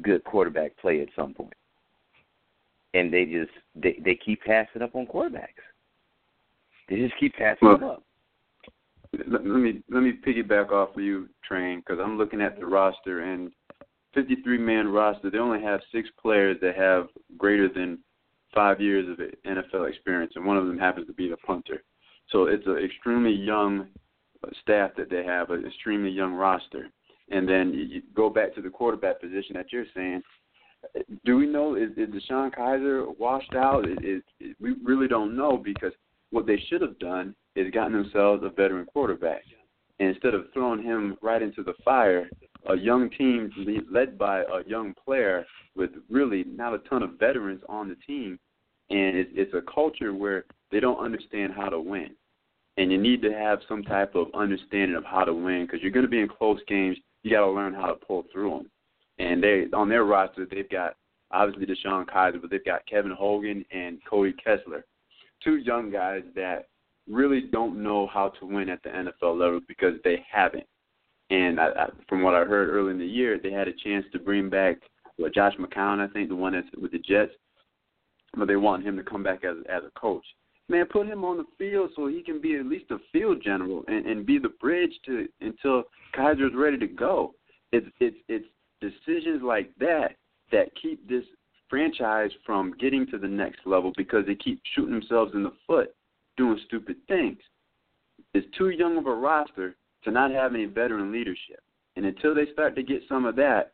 good quarterback play at some point. And they just they they keep passing up on quarterbacks. They just keep passing Well, them up. let, me let me piggyback off of you, Train, because I'm looking at the roster and 53 man roster. They only have six players that have greater than five years of NFL experience, and one of them happens to be the punter. So it's an extremely young staff that they have, an extremely young roster. And then you go back to the quarterback position that you're saying. Do we know is, is DeShone Kizer washed out? Is, is, we really don't know because what they should have done is gotten themselves a veteran quarterback. And instead of throwing him right into the fire, a young team led by a young player with really not a ton of veterans on the team, and it's, it's a culture where they don't understand how to win. And you need to have some type of understanding of how to win because you're going to be in close games. You got to learn how to pull through them. And they on their roster, they've got obviously DeShone Kizer, but they've got Kevin Hogan and Cody Kessler, two young guys that really don't know how to win at the NFL level because they haven't. And I, I, from what I heard early in the year, they had a chance to bring back well, Josh McCown, I think, the one that's with the Jets, but they want him to come back as as a coach. Man, put him on the field so he can be at least a field general and, and be the bridge to until Kizer's ready to go. It's it's it's decisions like that that keep this franchise from getting to the next level because they keep shooting themselves in the foot doing stupid things. It's too young of a roster to not have any veteran leadership. And until they start to get some of that,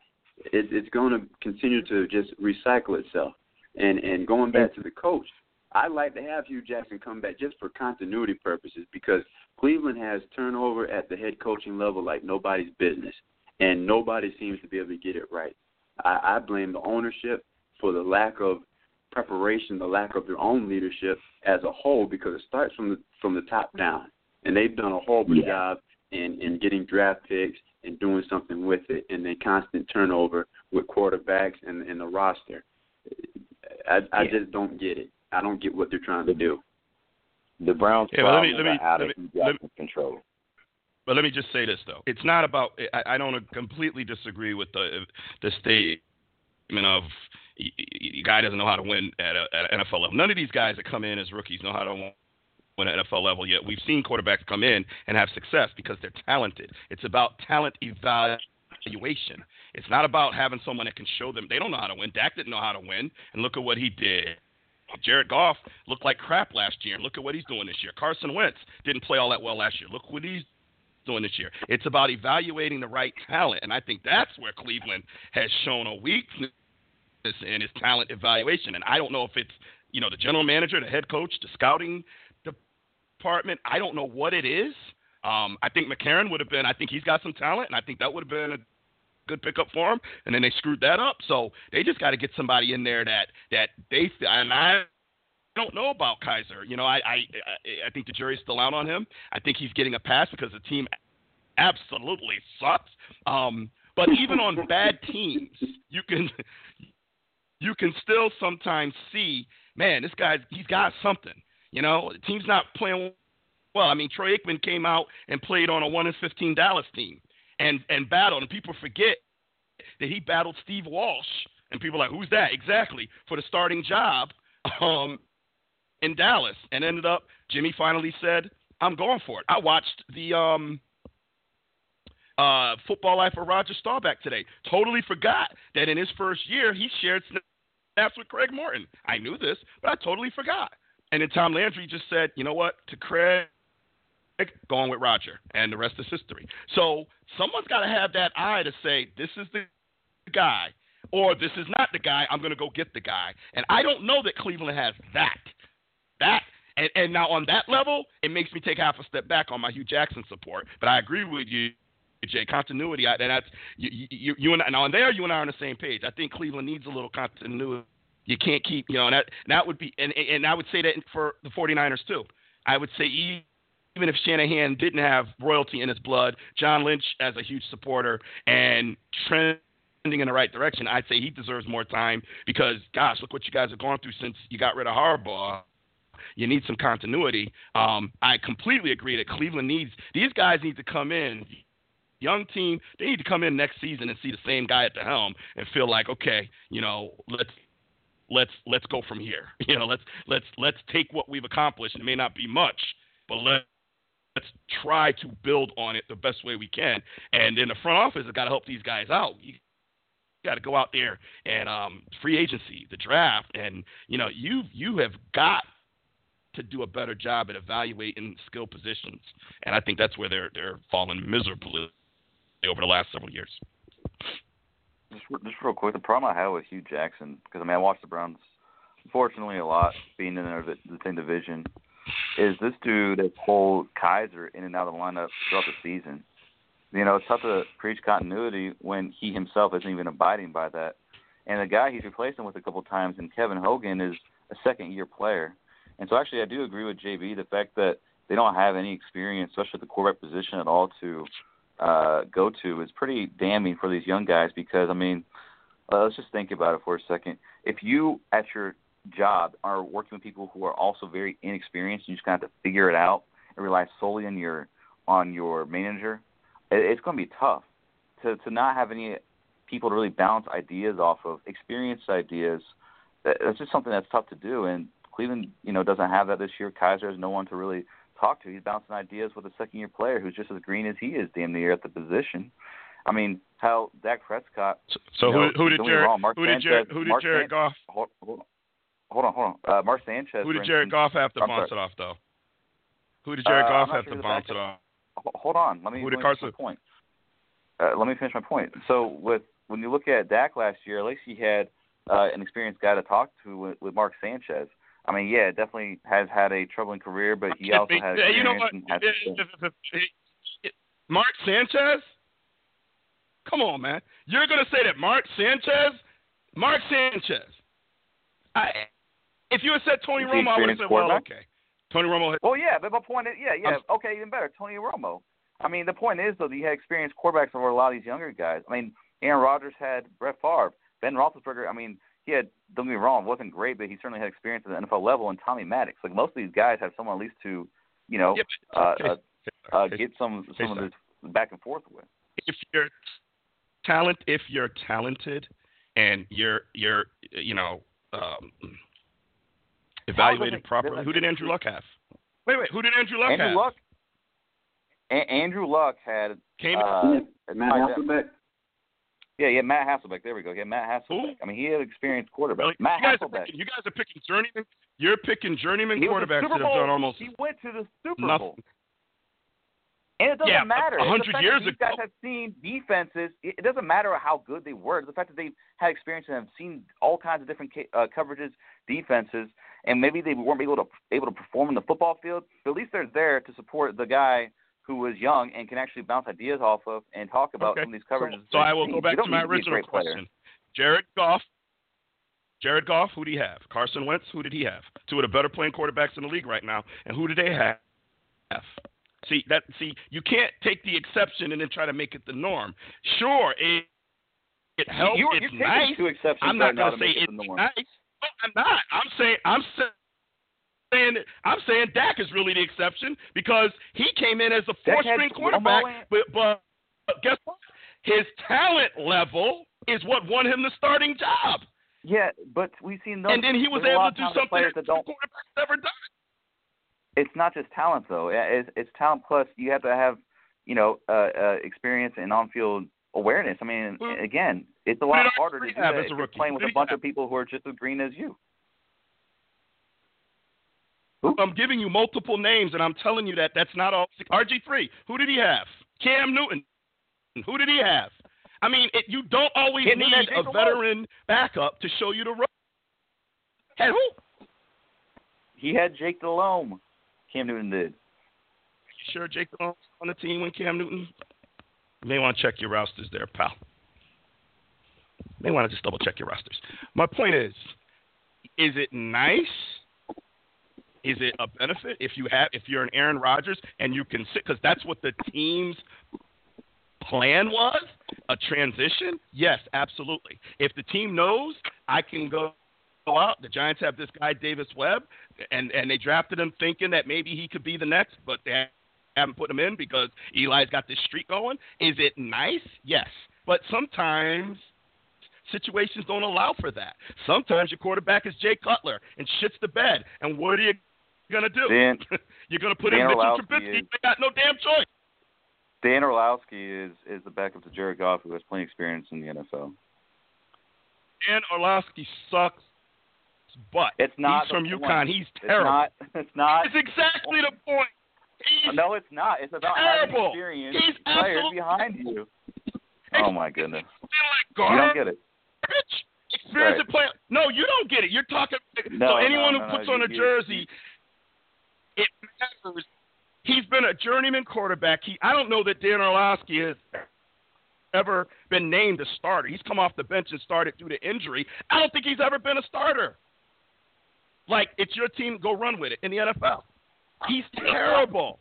it, it's going to continue to just recycle itself. And and going back to the coach, I'd like to have Hue Jackson come back just for continuity purposes because Cleveland has turnover at the head coaching level like nobody's business, and nobody seems to be able to get it right. I, I blame the ownership for the lack of preparation, the lack of their own leadership as a whole, because it starts from the from the top down, and they've done a horrible Yeah. job in in getting draft picks and doing something with it, and then constant turnover with quarterbacks and and the roster. I I Yeah. just don't get it. I don't get what they're trying to do. The Browns' Yeah, but let me- let me- out let of me- Hue let Jackson's control. But let me just say this though: it's not about. I, I don't completely disagree with the the statement of y- guy doesn't know how to win at, a, at an NFL level. None of these guys that come in as rookies know how to win at NFL level yet. We've seen quarterbacks come in and have success because they're talented. It's about talent evaluation. It's not about having someone that can show them they don't know how to win. Dak didn't know how to win, and look at what he did. Jared Goff looked like crap last year, look at what he's doing this year. Carson Wentz didn't play all that well last year. Look what he's doing this year. It's about evaluating the right talent, and I think that's where Cleveland has shown a weakness in his talent evaluation. And I don't know if it's you know the general manager, the head coach, the scouting department. I don't know what it is. Um, I think McCarron would have been. I think he's got some talent, and I think that would have been a good pickup for him. And then they screwed that up. So they just got to get somebody in there that that they and I don't know about Kizer. You know, I, I I think the jury's still out on him. I think he's getting a pass because the team absolutely sucks. Um, but even on bad teams, you can you can still sometimes see, man, this guy he's got something. You know, the team's not playing well. I mean, Troy Aikman came out and played on a one in fifteen Dallas team and and battled, and people forget that he battled Steve Walsh, and people are like, who's that exactly for the starting job um, in Dallas, and ended up Jimmy finally said, I'm going for it. I watched the um, uh, Football Life of Roger Staubach today. Totally forgot that in his first year he shared snaps with Craig Morton. I knew this, but I totally forgot. And then Tom Landry just said, you know what, to Craig, going with Roger, and the rest is history. So someone's got to have that eye to say, this is the guy, or this is not the guy. I'm going to go get the guy. And I don't know that Cleveland has that. That and, and now on that level, it makes me take half a step back on my Hue Jackson support. But I agree with you. Jay, continuity. And that's you, you, you and now and there, you and I are on the same page. I think Cleveland needs a little continuity. You can't keep, you know, and that that would be, and and I would say that for the 49ers too. I would say even if Shanahan didn't have royalty in his blood, John Lynch as a huge supporter and trending in the right direction, I'd say he deserves more time because, gosh, look what you guys have gone through since you got rid of Harbaugh. You need some continuity. Um, I completely agree that Cleveland needs these guys need to come in. Young team, they need to come in next season and see the same guy at the helm and feel like, okay, you know, let's let's let's go from here. You know, let's let's let's take what we've accomplished. It may not be much, but let let's try to build on it the best way we can. And in the front office, has got to help these guys out. You got to go out there and um, free agency, the draft, and you know you you have got to do a better job at evaluating skill positions. And I think that's where they're they're falling miserably over the last several years. Just, just real quick, the problem I have with Hue Jackson, because I mean I watched the Browns, unfortunately a lot, being in their, the same division, is this dude that pulled Kizer in and out of the lineup throughout the season. You know, it's tough to preach continuity when he himself isn't even abiding by that. And the guy he's replacing with a couple times, and Kevin Hogan, is a second year player. And so actually, I do agree with JB the fact that they don't have any experience, especially at the quarterback position at all, to uh, go to is pretty damning for these young guys. Because I mean, uh, let's just think about it for a second. If you at your job are working with people who are also very inexperienced, and you just kind of have to figure it out and rely solely on your on your manager, it's going to be tough to to not have any people to really bounce ideas off of experienced ideas. That's just something that's tough to do, and Cleveland, you know, doesn't have that this year. Kizer has no one to really talk to. He's bouncing ideas with a second year player who's just as green as he is damn near at the position. I mean, how Dak Prescott. So, so you know, who, who did Jared? Wrong, Mark who did Jared? Who did Mark Jared Goff? Hold, hold, hold on, hold on. Uh, Mark Sanchez. Who did Jared instance- Goff have to I'm bounce sorry. it off though? Who did Jared Uh, Goff have sure to bounce it off? Hold on. Let me, Who did Carson- my point. Uh, let me finish my point. So with when you look at Dak last year, at least he had uh, an experienced guy to talk to with, with Mark Sanchez. I mean, yeah, definitely has had a troubling career, but he also has you know what? Mark Sanchez? Come on, man. You're going to say that Mark Sanchez? Mark Sanchez. I, if you had said Tony Romo, I would have said, well, okay. Tony Romo. Had, Well, yeah, but my point is, yeah, yeah, I'm- okay, even better, Tony Romo. I mean, the point is though, that you had experienced quarterbacks over a lot of these younger guys. I mean, Aaron Rodgers had Brett Favre, Ben Roethlisberger. I mean, he had don't get me wrong, wasn't great, but he certainly had experience at the NFL level. And Tommy Maddox, like most of these guys, have someone at least to, you know, Yeah, but- uh, okay. uh, uh, get some some of this back and forth with. if you're talent, if you're talented, and you're you're you know um, evaluated properly, who did Andrew Luck have? Wait, wait, who did Andrew Luck Andrew have? Luck. A- Andrew Luck had Came uh, Matt Hasselbeck. Yeah, yeah, Matt Hasselbeck. There we go. Yeah, Matt Hasselbeck. I mean, he had experienced quarterback. Really? Matt you guys are Hasselbeck. picking, you guys are picking journeyman. You're picking journeyman He quarterbacks that have done almost He went to the Super nothing. And it doesn't Yeah, matter. a hundred years that these ago- guys have seen defenses. It, doesn't matter how good they were. It's the fact that they've had experience and have seen all kinds of different uh, coverages, defenses, and maybe they weren't able to able to perform in the football field. But at least they're there to support the guy who was young and can actually bounce ideas off of and talk about Okay. some of these coverages. So, so I will go back to my need be a original great question. Jared Goff. Jared Goff, who did he have? Carson Wentz, who did he have? Two of the better playing quarterbacks in the league right now. And who did they have? See that see, you can't take the exception and then try to make it the norm. Sure, it it helps. You- it's you're nice. two exceptions I'm not gonna say it's the norm. nice. No, I'm not. I'm saying I'm saying I'm saying Dak is really the exception because he came in as a four-string quarterback, but, but but guess what? His talent level is what won him the starting job. Yeah, but we've seen those. and then he was able to do something that don't. quarterback's never done. It's not just talent though. It's, it's talent plus you have to have you know uh, uh, experience and on-field awareness. I mean, again, it's a lot harder to do that if you're playing with a bunch of people who are just as green as you. I'm giving you multiple names, and I'm telling you that that's not all. RG3, who did he have? Cam Newton, who did he have? I mean, it, you don't always need a veteran backup to show you the road. Had who? He had Jake Delhomme. Cam Newton did. You sure Jake on the team when Cam Newton? You may want to check your rosters there, pal. You may want to just double check your rosters. My point is, is it nice? Is it a benefit if you have if you're an Aaron Rodgers and you can sit because that's what the team's plan was a transition? Yes, absolutely. If the team knows I can go out, the Giants have this guy Davis Webb, and and they drafted him thinking that maybe he could be the next, but they haven't put him in because Eli's got this streak going. Is it nice? Yes, but sometimes situations don't allow for that. Sometimes your quarterback is Jay Cutler and shits the bed, and what are you gonna do? Dan- You're gonna put Dan in Mitchell Trubisky. is- They got no damn choice. Dan Orlovsky is is the backup to Jared Goff, who has plenty of experience in the NFL. Dan Orlovsky sucks, but It's not he's from the UConn. He's It's terrible. not. It's not. It's exactly the point. He's no, it's not. It's about having experience He's players behind you. Oh my goodness. You don't get it. Experience Right. at play. No, you don't get it. You're talking. No, so anyone no, who puts no, on a jersey, it matters. He's been a journeyman quarterback. He, I don't know that Dan Orlovsky has ever been named a starter. He's come off the bench and started due to injury. I don't think he's ever been a starter. Like it's your team, go run with it in the NFL. He's terrible.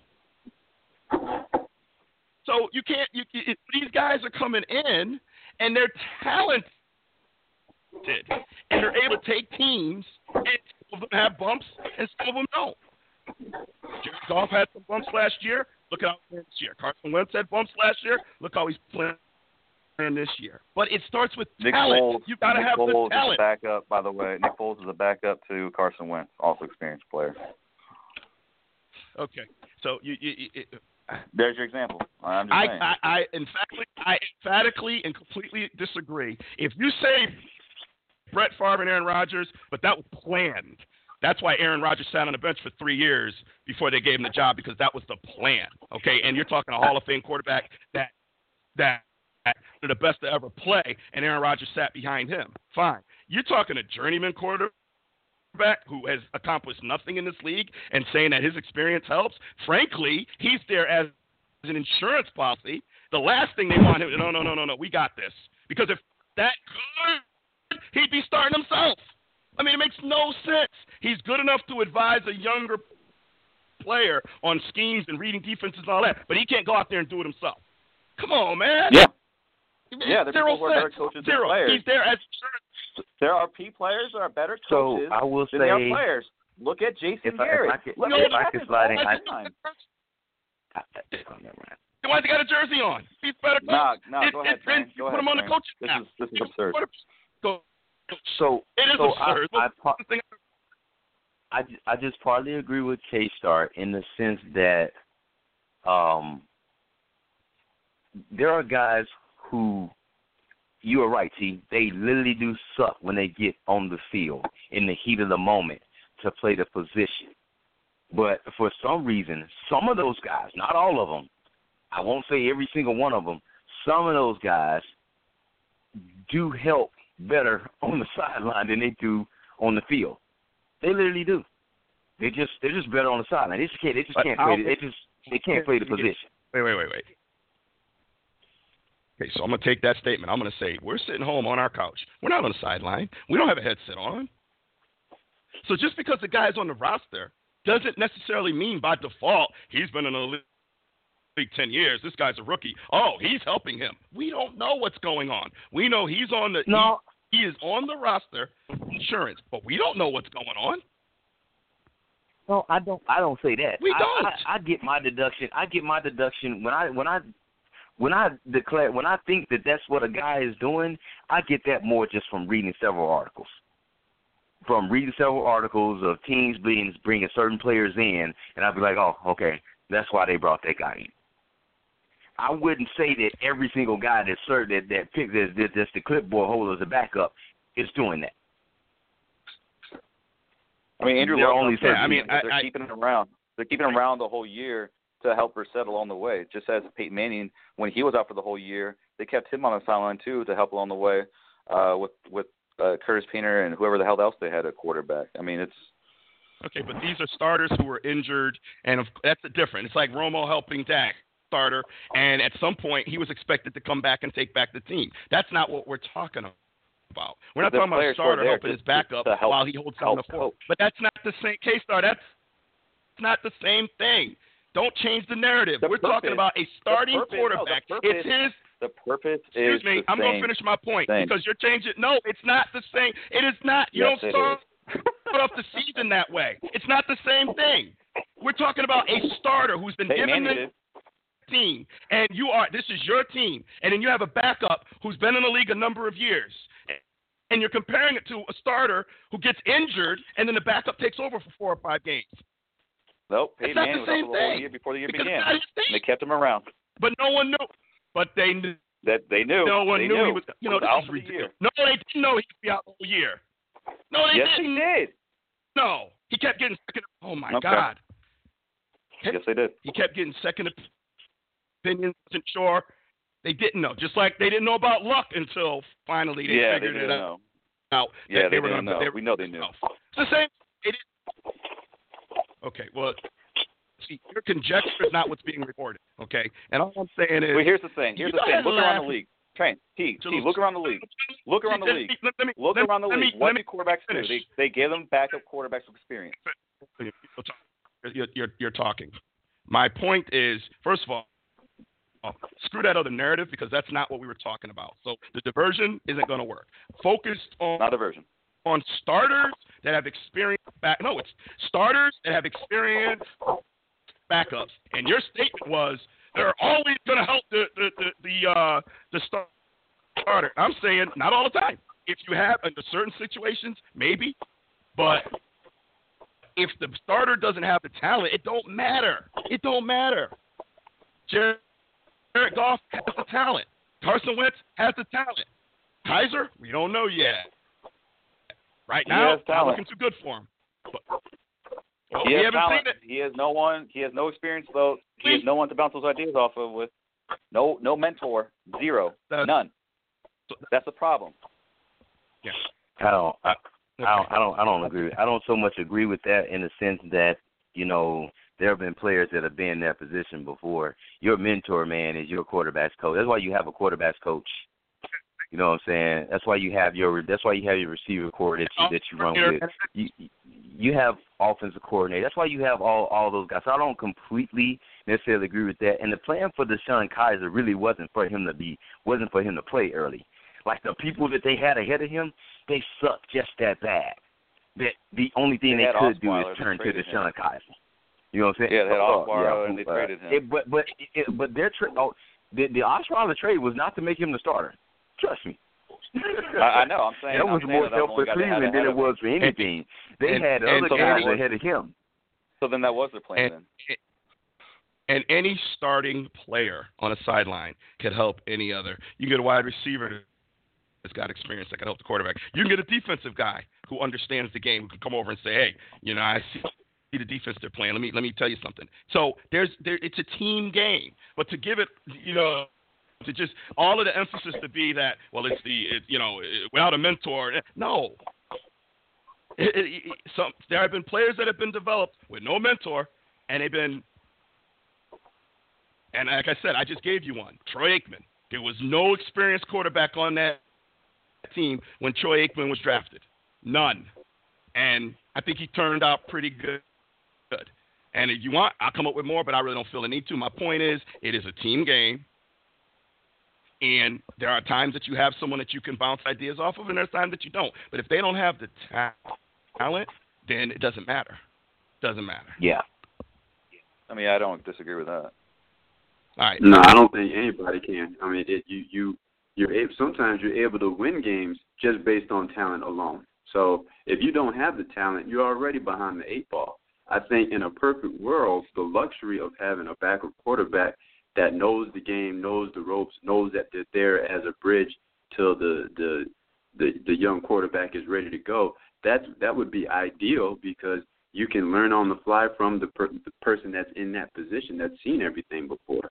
So you can't. You, you, these guys are coming in and they're talented, and they're able to take teams. And some of them have bumps, and some of them don't. Jared Goff had some bumps last year. Look how he's playing this year. Carson Wentz had bumps last year. Look how he's playing this year. But it starts with Nick talent. Foles, you got to have Foles the talent. is a backup, by the way. Nick Foles is a backup to Carson Wentz, also experienced player. Okay, so you, you, you it, There's your example. I'm just I, saying. I, I emphatically, I emphatically and completely disagree. If you say Brett Favre and Aaron Rodgers, but that was planned. That's why Aaron Rodgers sat on the bench for three years before they gave him the job because that was the plan. Okay, and you're talking a Hall of Fame quarterback that that the best to ever play, and Aaron Rodgers sat behind him. Fine. You're talking a journeyman quarterback who has accomplished nothing in this league and saying that his experience helps. Frankly, he's there as an insurance policy. The last thing they want him no no no no no we got this because if that good he'd be starting himself. I mean it makes no sense. He's good enough to advise a younger player on schemes and reading defenses and all that, but he can't go out there and do it himself. Come on, man. Yeah. It Yeah, there are people who are better sense. coaches than players. He's there as There are P players that are better coaches So, I will than they are say- players. Look at Jason If I- if Garrett. I could- Look if at I what could slide in, the I- time. Why has he got a jersey on? He's better. Nah, nah, It- go ahead, it- Frank. you Go put ahead, him on the Frank. coaching This staff. is this is absurd. Go- So, It is so absurd. I, I, I, I just partly agree with K Star in the sense that um, there are guys who you are right, T. They literally do suck when they get on the field in the heat of the moment to play the position. But for some reason, some of those guys, not all of them, I won't say every single one of them. Some of those guys do help better on the sideline than they do on the field. They literally do. They just they're just better on the sideline. They just can't they just can't play. They just they can't play the position. Wait, wait, wait, wait. Okay, so I'm gonna take that statement. I'm gonna say we're sitting home on our couch. We're not on the sideline. We don't have a headset on. So just because the guy's on the roster doesn't necessarily mean by default he's been in the league ten years. This guy's a rookie. Oh, he's helping him. We don't know what's going on. We know he's on the No. he, he is on the roster insurance, but we don't know what's going on. No, I don't. I don't say that. We I- don't. I, I, get my deduction. I get my deduction when I when I when I declare when I think that that's what a guy is doing. I get that more just from reading several articles. From reading several articles of teams being bringing certain players in, and I'd be like, oh, okay, that's why they brought that guy in. I wouldn't say that every single guy that's served that that pick that, that that's the clipboard holder as a backup is doing that. I mean, Andrew Luck, only they're, I mean, I- they're I- keeping him around. They're keeping him around the whole year to help Brissett along the way. Just as Peyton Manning, when he was out for the whole year, they kept him on the sideline too to help along the way uh, with with uh, Curtis Painter and whoever the hell else they had at quarterback. I mean, it's Okay, but these are starters who were injured, and of, that's different. It's like Romo helping Dak, starter, and at some point he was expected to come back and take back the team. That's not what we're talking about. We're not talking about a starter helping his backup help- while he holds down the fort. But that's not the same case, star. That's not the same thing. Don't change the narrative. The we're talking about a starting purpose- no, quarterback. purpose- it's his the purpose Excuse is me, I'm going to finish my point thing. because you're changing. No, it's not the same. It is not. You Yes, don't start off the season that way. It's not the same thing. We're talking about a starter who's been Peyton given the team, and you are. This is your team, and then you have a backup who's been in the league a number of years. And you're comparing it to a starter who gets injured, and then the backup takes over for four or five games. Nope, Peyton Manning was out for the whole year before the year Because began. it's not his And they kept him around. But no one knew. But they knew. That they knew. No one they knew knew. he was. You know, out for the year. No, they didn't know he'd be out the whole year. No, they Yes, didn't. he did. No, he kept getting second. Oh my Okay. God. Yes, they did. He kept getting second opinions. Wasn't sure. They didn't know. Just like they didn't know about luck until finally they yeah, they figured didn't it out. know. out Yeah, that they, were didn't gonna, know. They, we know they knew. it's the same. It is. Okay, well, see, your conjecture is not what's being reported. Okay, and all I'm saying is. Well, here's the thing. Here's the thing. Look around the league. Train. T. T. Look around the league. Look around the league. Look around the league. What do quarterbacks do? finish. They they give them backup quarterbacks experience. You're, you're, you're talking. My point is, first of all, oh, screw that other narrative because that's not what we were talking about. So the diversion isn't going to work. Focused on Not diversion. On starters that have experience back. No, it's starters that have experience backups. And your statement was they're always going to help the the the the, uh, the starter. I'm saying not all the time. If you have under certain situations, maybe, but if the starter doesn't have the talent, it don't matter. It don't matter. Jared Goff has the talent. Carson Wentz has the talent. Kizer, we don't know yet. Right He now, has not looking too good for him. But, well, he has haven't talent. seen it. He has no one. He has no experience though. He has no one to bounce those ideas off of with. No, no mentor. Zero. None. That's the problem. Yeah. I don't. I, I don't. I don't. I don't agree. I don't so much agree with that in the sense that you know there have been players that have been in that position before. Your mentor, man, is your quarterback's coach. That's why you have a quarterback's coach. You know what I'm saying? That's why you have your. That's why you have your receiver corps that you that you run with. You you have offensive coordinator. That's why you have all all those guys. So I don't completely necessarily agree with that. And the plan for DeShone Kizer really wasn't for him to be wasn't for him to play early. Like the people that they had ahead of him, they suck just that bad. That the only thing They they, had could do is turn to traded him. DeShone Kizer. You know what I'm saying? Yeah, they had Oh, Osweiler yeah, and they uh, traded him. It, but but it, but their tra- oh, the the Osweiler trade was not to make him the starter. Trust me. I, I know. I'm saying that was saying more that I'm help the for guy they had Cleveland than it was for anything. They and- had and other so guys then- ahead of him. So then that was their plan. And, then. and any starting player on a sideline can help any other. You can get a wide receiver that's got experience that can help the quarterback. You can get a defensive guy who understands the game who can come over and say, "Hey, you know, I see the defense they're playing. Let me let me tell you something. So there's there it's a team game, but to give it you know to just all of the emphasis to be that well it's the it, you know without a mentor eh, no. It, it, some there have been players that have been developed with no mentor, and they've been and like I said, I just gave you one. Troy Aikman. There was no experienced quarterback on that team when Troy Aikman was drafted. None. And I think he turned out pretty good. Good. And if you want, I'll come up with more, but I really don't feel the need to. My point is, it is a team game. And there are times that you have someone that you can bounce ideas off of, and there's times that you don't. But if they don't have the talent, then it doesn't matter. Doesn't matter. Yeah. I mean, I don't disagree with that. All right. No, I don't think anybody can. I mean, it, you you you're able, sometimes you're able to win games just based on talent alone. So if you don't have the talent, you're already behind the eight ball. I think in a perfect world, the luxury of having a backup quarterback that knows the game, knows the ropes, knows that they're there as a bridge till the the the, the young quarterback is ready to go. That's that would be ideal because you can learn on the fly from the, per, the person that's in that position that's seen everything before.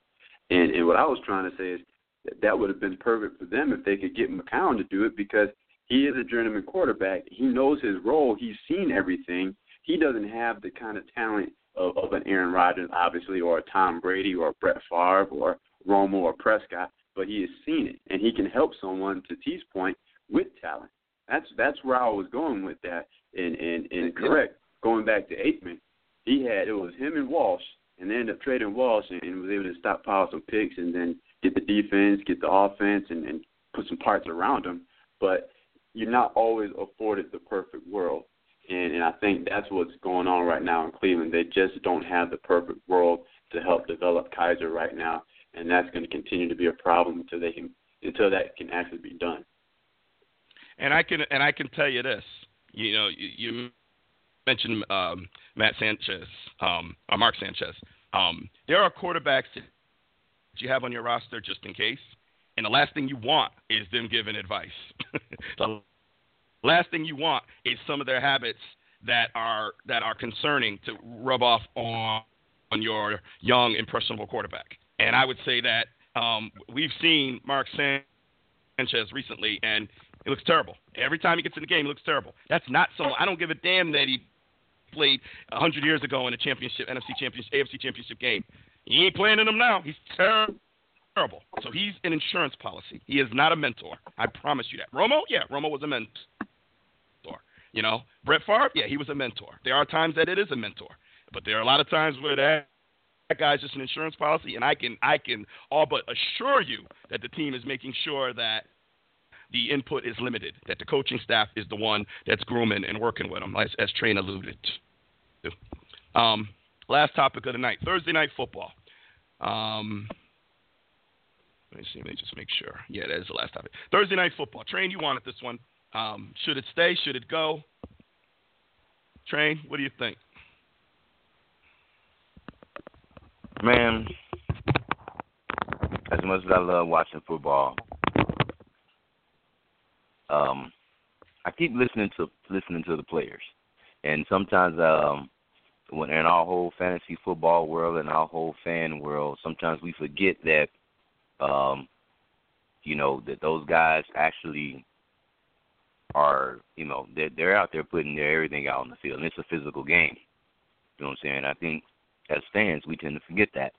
And and what I was trying to say is that, that would have been perfect for them if they could get McCown to do it because he is a journeyman quarterback. He knows his role. He's seen everything. He doesn't have the kind of talent of, of an Aaron Rodgers, obviously, or a Tom Brady, or a Brett Favre, or Romo, or Prescott. But he has seen it, and he can help someone. To T's point, with talent. That's that's where I was going with that. And and and correct. Going back to Aikman, he had it was him and Walsh and they ended up trading Walsh and, and was able to stockpile some picks and then get the defense, get the offense, and, and put some parts around them. But you're not always afforded the perfect world. And, and I think that's what's going on right now in Cleveland. They just don't have the perfect world to help develop Kizer right now, and that's going to continue to be a problem until they can until that can actually be done. And I can and I can tell you this, you know, you, you mentioned um, Matt Sanchez, um, or Mark Sanchez. Um, there are quarterbacks that you have on your roster just in case, and the last thing you want is them giving advice. last thing you want is some of their habits that are that are concerning to rub off on on your young impressionable quarterback. And I would say that um, we've seen Mark Sanchez recently, and it looks terrible. Every time he gets in the game, he looks terrible. That's not someone. I don't give a damn that he played 100 years ago in a championship, NFC championship, AFC championship game. He ain't playing in them now. He's terrible. So he's an insurance policy. He is not a mentor. I promise you that. Romo, yeah, Romo was a mentor. You know, Brett Favre, yeah, he was a mentor. There are times that it is a mentor, but there are a lot of times where that that guy's just an insurance policy, and I can I can all but assure you that the team is making sure that the input is limited, that the coaching staff is the one that's grooming and working with them, as, as Train alluded to. Um, last topic of the night Thursday night football. Um, let me see, let me just make sure. Yeah, that is the last topic. Thursday night football. Train, you wanted this one. Um, should it stay? Should it go? Train, what do you think? Man, as much as I love watching football, um, I keep listening to listening to the players, and sometimes um, when in our whole fantasy football world and our whole fan world, sometimes we forget that, um, you know, that those guys actually are, you know, they're, they're out there putting their everything out on the field, and it's a physical game. You know what I'm saying? I think as fans, we tend to forget that.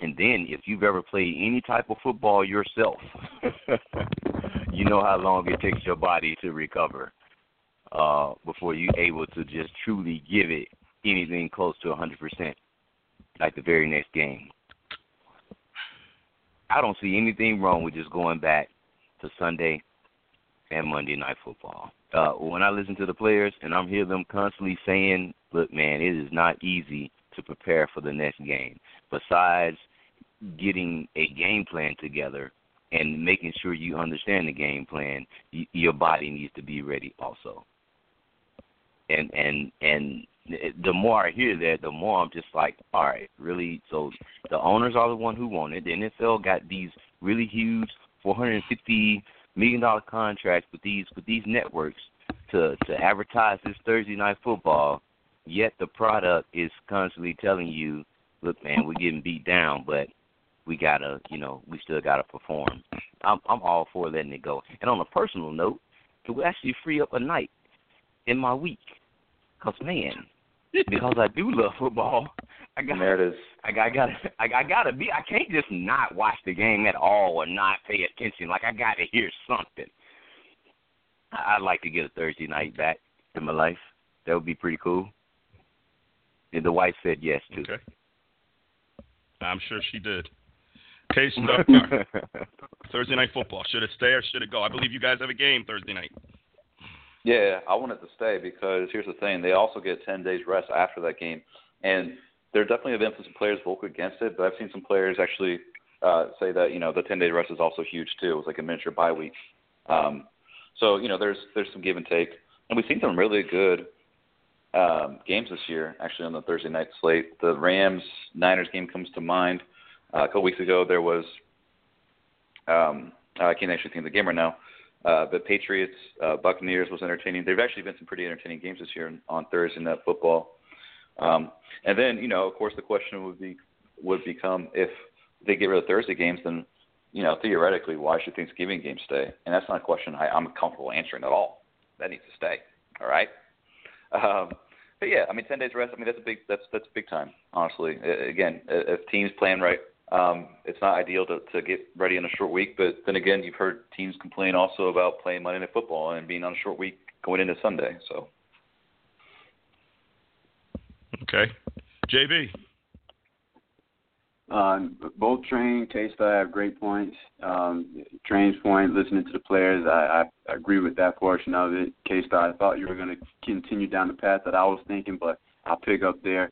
And then, if you've ever played any type of football yourself, you know how long it takes your body to recover uh, before you're able to just truly give it anything close to 100%, like the very next game. I don't see anything wrong with just going back to Sunday and Monday night football. Uh, when I listen to the players and I'm hear them constantly saying, "Look, man, it is not easy to prepare for the next game." Besides getting a game plan together and making sure you understand the game plan, y- your body needs to be ready also. And and and the more I hear that, the more I'm just like, all right, really. So the owners are the one who want it. The NFL got these really huge 450 million dollar contracts with these with these networks to to advertise this Thursday night football, yet the product is constantly telling you, look, man, we're getting beat down, but we gotta, you know, we still gotta perform. I'm I'm all for letting it go. And on a personal note, it will actually free up a night in my week. Cause man, because I do love football, I got there it is. I, I gotta I, I gotta be. I can't just not watch the game at all or not pay attention. Like I gotta hear something. I- I'd like to get a Thursday night back in my life. That would be pretty cool. And the wife said yes too. Okay. I'm sure she did. Case Thursday night football. Should it stay or should it go? I believe you guys have a game Thursday night. Yeah, I want it to stay because here's the thing: they also get 10 days rest after that game, and there definitely have been some players vocal against it. But I've seen some players actually uh, say that you know the 10 day rest is also huge too. It's like a miniature bye week. Um, so you know there's there's some give and take, and we've seen some really good um, games this year actually on the Thursday night slate. The Rams Niners game comes to mind. Uh, a couple weeks ago there was um, I can't actually think of the game right now. Uh, the Patriots, uh, Buccaneers was entertaining. There've actually been some pretty entertaining games this year on Thursday Night Football. Um, and then, you know, of course, the question would be would become if they get rid of Thursday games, then, you know, theoretically, why should Thanksgiving games stay? And that's not a question I, I'm comfortable answering at all. That needs to stay. All right. Um, but yeah, I mean, ten days rest. I mean, that's a big that's that's big time. Honestly, again, if teams plan right, um, it's not ideal to, to get ready in a short week, but then again, you've heard teams complain also about playing Monday Night Football and being on a short week going into Sunday. So, Okay. JB. Um, both Train, K Star have great points. Um, Train's point, listening to the players, I, I agree with that portion of it. K Star, I thought you were going to continue down the path that I was thinking, but I'll pick up there.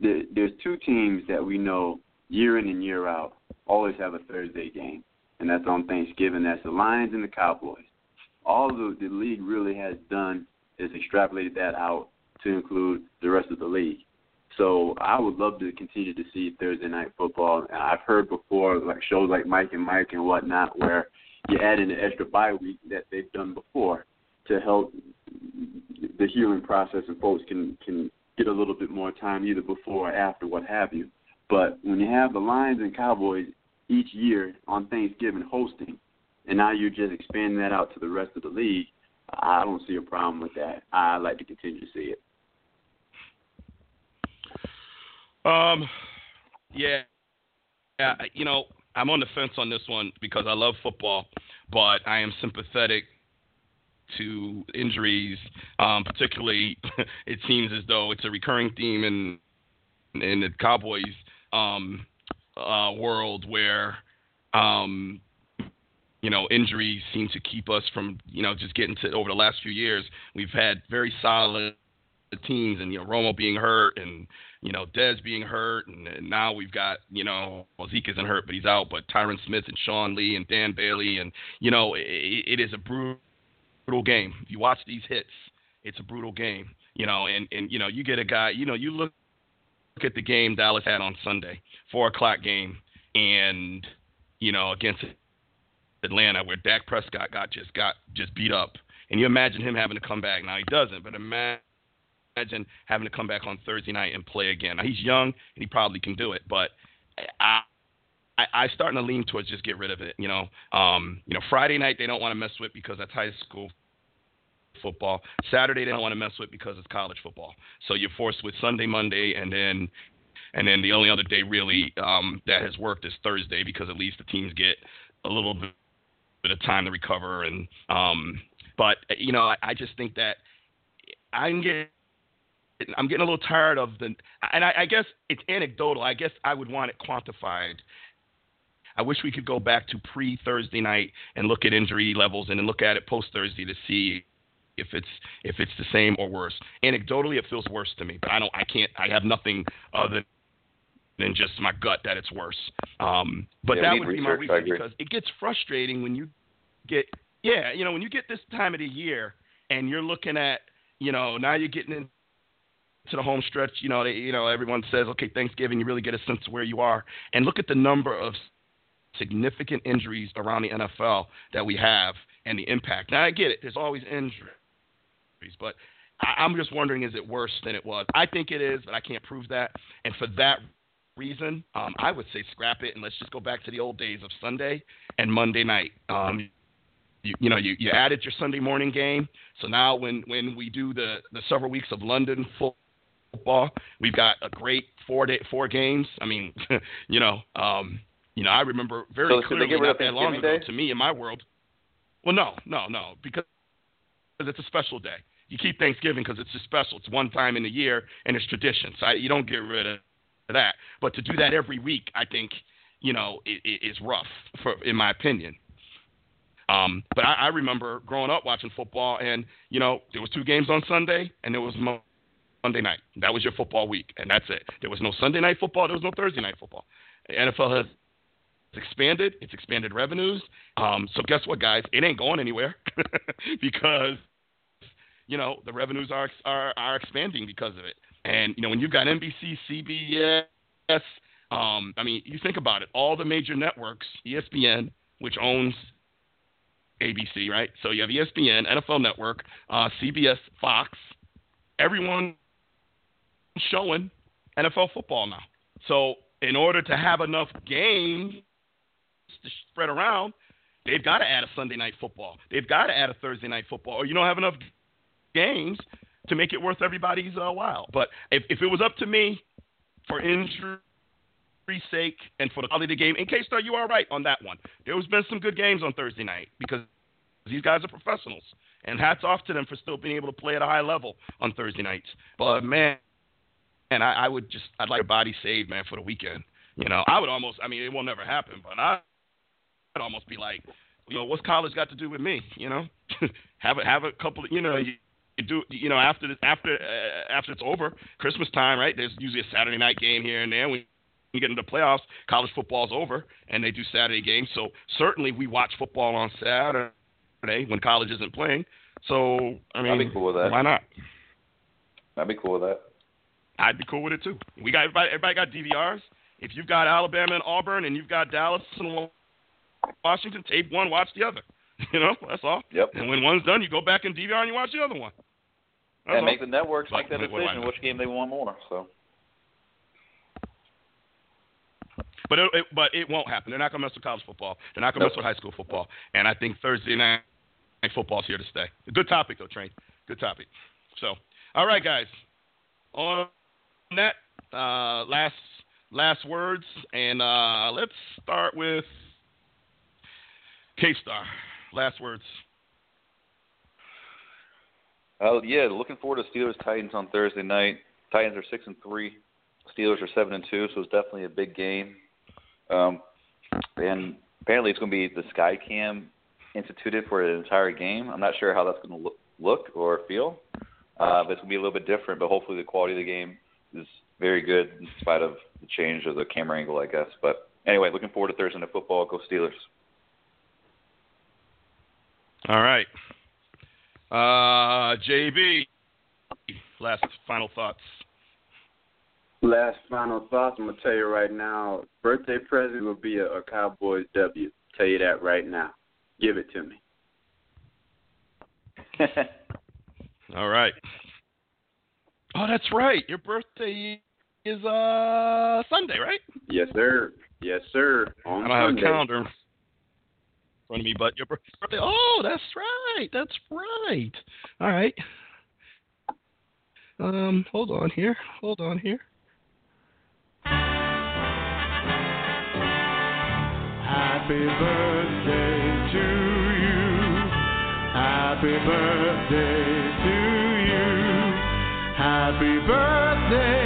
There- There's two teams that we know year in and year out always have a Thursday game, and that's on Thanksgiving. That's the Lions and the Cowboys. All the, the league really has done is extrapolated that out to include the rest of the league. So I would love to continue to see Thursday night football. I've heard before, like shows like Mike and Mike and whatnot, where you add in the extra bye week that they've done before to help the healing process, and folks can can get a little bit more time either before or after, what have you. But when you have the Lions and Cowboys each year on Thanksgiving hosting, and now you're just expanding that out to the rest of the league, I don't see a problem with that. I like to continue to see it. Um, yeah, yeah. You know, I'm on the fence on this one because I love football, but I am sympathetic to injuries. Um, particularly, it seems as though it's a recurring theme in in the Cowboys um, uh, world where um, you know injuries seem to keep us from you know just getting to over the last few years. We've had very solid teams, and you know Romo being hurt, and you know Dez being hurt, and, and now we've got you know well, Zeke isn't hurt, but he's out, but Tyron Smith and Sean Lee and Dan Bailey, and you know it, it is a brutal game. If you watch these hits, it's a brutal game. You know, and and you know you get a guy, you know you look look at the game Dallas had on Sunday, four o'clock game, and you know against Atlanta where Dak Prescott got just got just beat up, and you imagine him having to come back. Now he doesn't, but imagine having to come back on Thursday night and play again. Now he's young and he probably can do it, but I. I, I starting to lean towards just get rid of it. You know, um, you know, Friday night they don't want to mess with because that's high school football. Saturday they don't want to mess with because it's college football. So you're forced with Sunday, Monday, and then and then the only other day really um, that has worked is Thursday because at least the teams get a little bit, of time to recover. And um, but you know, I, I just think that I'm getting I'm getting a little tired of the, and I, I guess it's anecdotal. I guess I would want it quantified. I wish we could go back to pre Thursday night and look at injury levels and then look at it post Thursday to see if it's if it's the same or worse. Anecdotally, it feels worse to me, but I don't. I can't. I have nothing other than just my gut that it's worse. Um, but Yeah, that would need be my research, reason because it gets frustrating when you get yeah, you know, when you get this time of the year and you're looking at you know now you're getting in to the home stretch, you know, they, you know, everyone says, okay, Thanksgiving, you really get a sense of where you are, and look at the number of significant injuries around the NFL that we have and the impact. Now I get it, there's always but I, I'm just wondering, is it worse than it was? I think it is, but I can't prove that. And for that reason, um, I would say scrap it and let's just go back to the old days of Sunday and Monday night. Um, you, you know, you, you added your Sunday morning game. So now when, when we do the, the several weeks of London football, we've got a great four day, four games. I mean, you know, um, you know, I remember very so clearly not that long ago Day? to me in my world. Well, no, no, no, because it's a special day. You keep Thanksgiving because it's just special. It's one time in the year and it's tradition. So I, you don't get rid of that. But to do that every week, I think, you know, i i is rough, for, in my opinion. Um, but I, I remember growing up watching football, and you know, there was two games on Sunday, and there was Mo- Monday night. That was your football week, and that's it. There was no Sunday night football. There was no Thursday night football. The NFL has expanded. It's expanded revenues. Um, so guess what, guys? It ain't going anywhere because you know the revenues are are are expanding because of it. And you know when you've got NBC, CBS, um, I mean you think about it. All the major networks, ESPN, which owns ABC, right? So you have ESPN, NFL Network, uh, CBS, Fox. Everyone showing NFL football now. So in order to have enough games to spread around, they've got to add a Sunday night football. They've got to add a Thursday night football, or you don't have enough games to make it worth everybody's uh, while. But if, if it was up to me, for injury sake and for the quality of the game, in case you are right on that one, there has been some good games on Thursday night because these guys are professionals, and hats off to them for still being able to play at a high level on Thursday nights. But man, and I, I would just I'd like a body saved, man, for the weekend. You know, I would almost I mean it will never happen, but I I'd almost be like, you know, what's college got to do with me? You know, have a have a couple of you know. You do you know after this, after uh, after it's over Christmas time right there's usually a Saturday night game here and there when you get into the playoffs college football's over and they do Saturday games so certainly we watch football on Saturday when college isn't playing so I mean I'd be cool with that. why not I'd be cool with that. I'd be cool with it too. We got everybody, everybody got DVRs. If you've got Alabama and Auburn, and you've got Dallas and Washington, tape one, watch the other. You know, that's all. Yep. And when one's done, you go back and DVR and you watch the other one. And all. make the networks make that what do I decision which game they want more. So But it, it, but it won't happen. They're not going to mess with college football. They're not going to Nope. mess with high school football. And I think Thursday night football's here to stay. Good topic though, Train. Good topic. So, all right, guys. On that, uh, last last words, and uh, let's start with K Star. Last words. Uh, yeah, looking forward to Steelers Titans on Thursday night. Titans are six and three. Steelers are seven and two, so it's definitely a big game. Um, and apparently, it's going to be the Sky Cam instituted for an entire game. I'm not sure how that's going to look, look or feel, uh, but it's going to be a little bit different. But hopefully, the quality of the game is very good in spite of the change of the camera angle, I guess. But anyway, looking forward to Thursday night football. Go Steelers. All right. Uh, JB. Last final thoughts. Last final thoughts. I'm gonna tell you right now. Birthday present will be a, a Cowboys W. Tell you that right now. Give it to me. All right. Oh, that's right. Your birthday is uh Sunday, right? Yes, sir. Yes, sir. On I don't have a calendar front of me, but your birthday. Oh, that's right. That's right. All right. Um, hold on here. Hold on here. Happy birthday to you. Happy birthday to you. Happy birthday,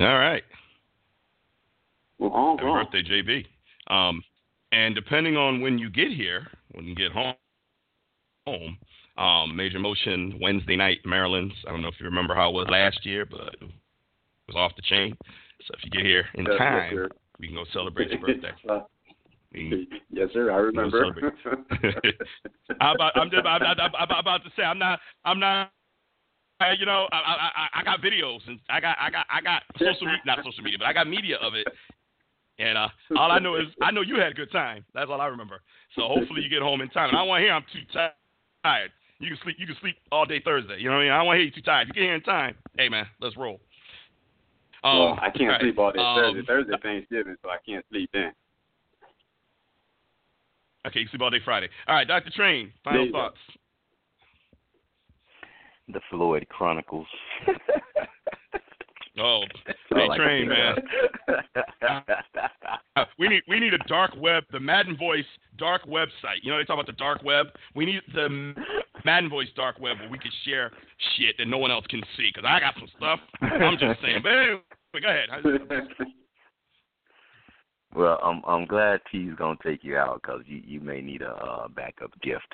All right. Well, Happy birthday, JB. Um, and depending on when you get here, when you get home, home, um, Major Motion Wednesday night, Maryland. I don't know if you remember how it was last year, but it was off the chain. So if you get here in Yes, time, we can go celebrate your birthday. Uh, yes, sir. I remember. I'm, about, I'm, just, I'm, I'm, I'm about to say I'm not. I'm not. I, you know, I, I I got videos and I got I got I got social media, not social media, but I got media of it. And uh, all I know is I know you had a good time. That's all I remember. So hopefully you get home in time. And I don't want to hear I'm too tired. You can sleep. You can sleep all day Thursday. You know what I mean? I don't want to hear you too tired. You get here in time. Hey man, let's roll. Um, well, I can't right. sleep all day um, Thursday. Thursday Thanksgiving, so I can't sleep then. Okay, you can sleep all day Friday. All right, Dr. Train, final thoughts. The Floyd Chronicles. oh, hey like Train, man. Uh, we need we need a dark web, the Madden Voice dark website. You know they talk about the dark web. We need the Madden Voice dark web where we can share shit that no one else can see. Cause I got some stuff. I'm just saying. But anyway, go ahead. Well, I'm I'm glad T's gonna take you out because you you may need a uh, backup gift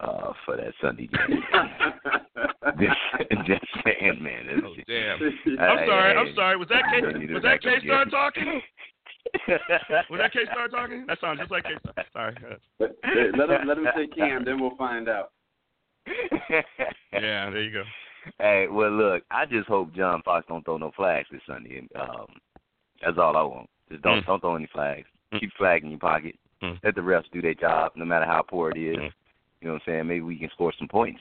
uh, for that Sunday game. just, just saying, man. It's, oh damn! I'm sorry. I'm sorry. Was that K? Was that K Star talking? was that K Star talking? That sounds just like K Star. Sorry. let him let him say Cam, then we'll find out. yeah, there you go. Hey, well, look, I just hope John Fox don't throw no flags this Sunday. Um, that's all I want. Just don't Mm. don't throw any flags. Keep flag in your pocket. Mm. Let the refs do their job, no matter how poor it is. You know what I'm saying? Maybe we can score some points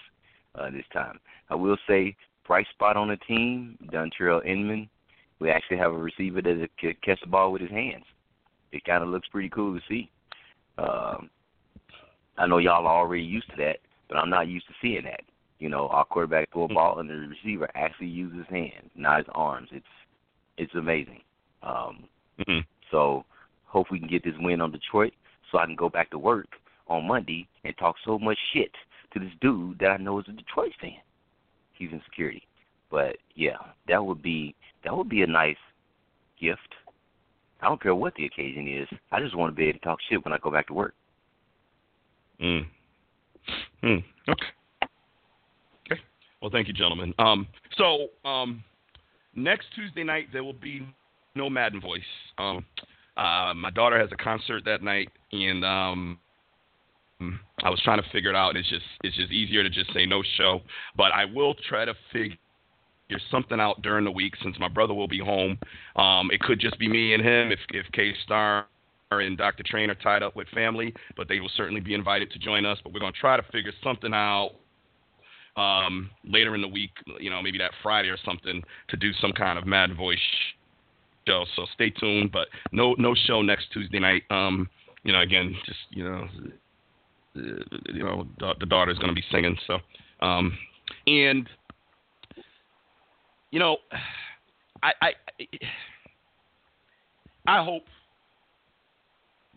uh, this time. I will say, bright spot on the team, Dontrell Inman. We actually have a receiver that can catch the ball with his hands. It kind of looks pretty cool to see. Um, I know y'all are already used to that, but I'm not used to seeing that. You know, our quarterback throw a ball and the receiver actually uses his hands, not his arms. It's it's amazing. Um, Mm-hmm. so hope we can get this win on Detroit so I can go back to work on Monday and talk so much shit to this dude that I know is a Detroit fan. He's in security. But yeah, that would be that would be a nice gift. I don't care what the occasion is. I just want to be able to talk shit when I go back to work. Mm. Mm. Okay. Okay. Well, thank you, gentlemen. Um, so um, next Tuesday night there will be no Madden voice. Um, uh, my daughter has a concert that night, and um, I was trying to figure it out. It's just it's just easier to just say no show, but I will try to figure something out during the week since my brother will be home. Um, it could just be me and him if if K Star and Dr. Train are tied up with family, but they will certainly be invited to join us. But we're to try to figure something out um, later in the week, you know, maybe that Friday or something, to do some kind of Mad Voice show. So stay tuned. But no no show next Tuesday night. Um, you know, again, just you know, you know, the, the daughter's going to be singing. So, um, and you know, I I I hope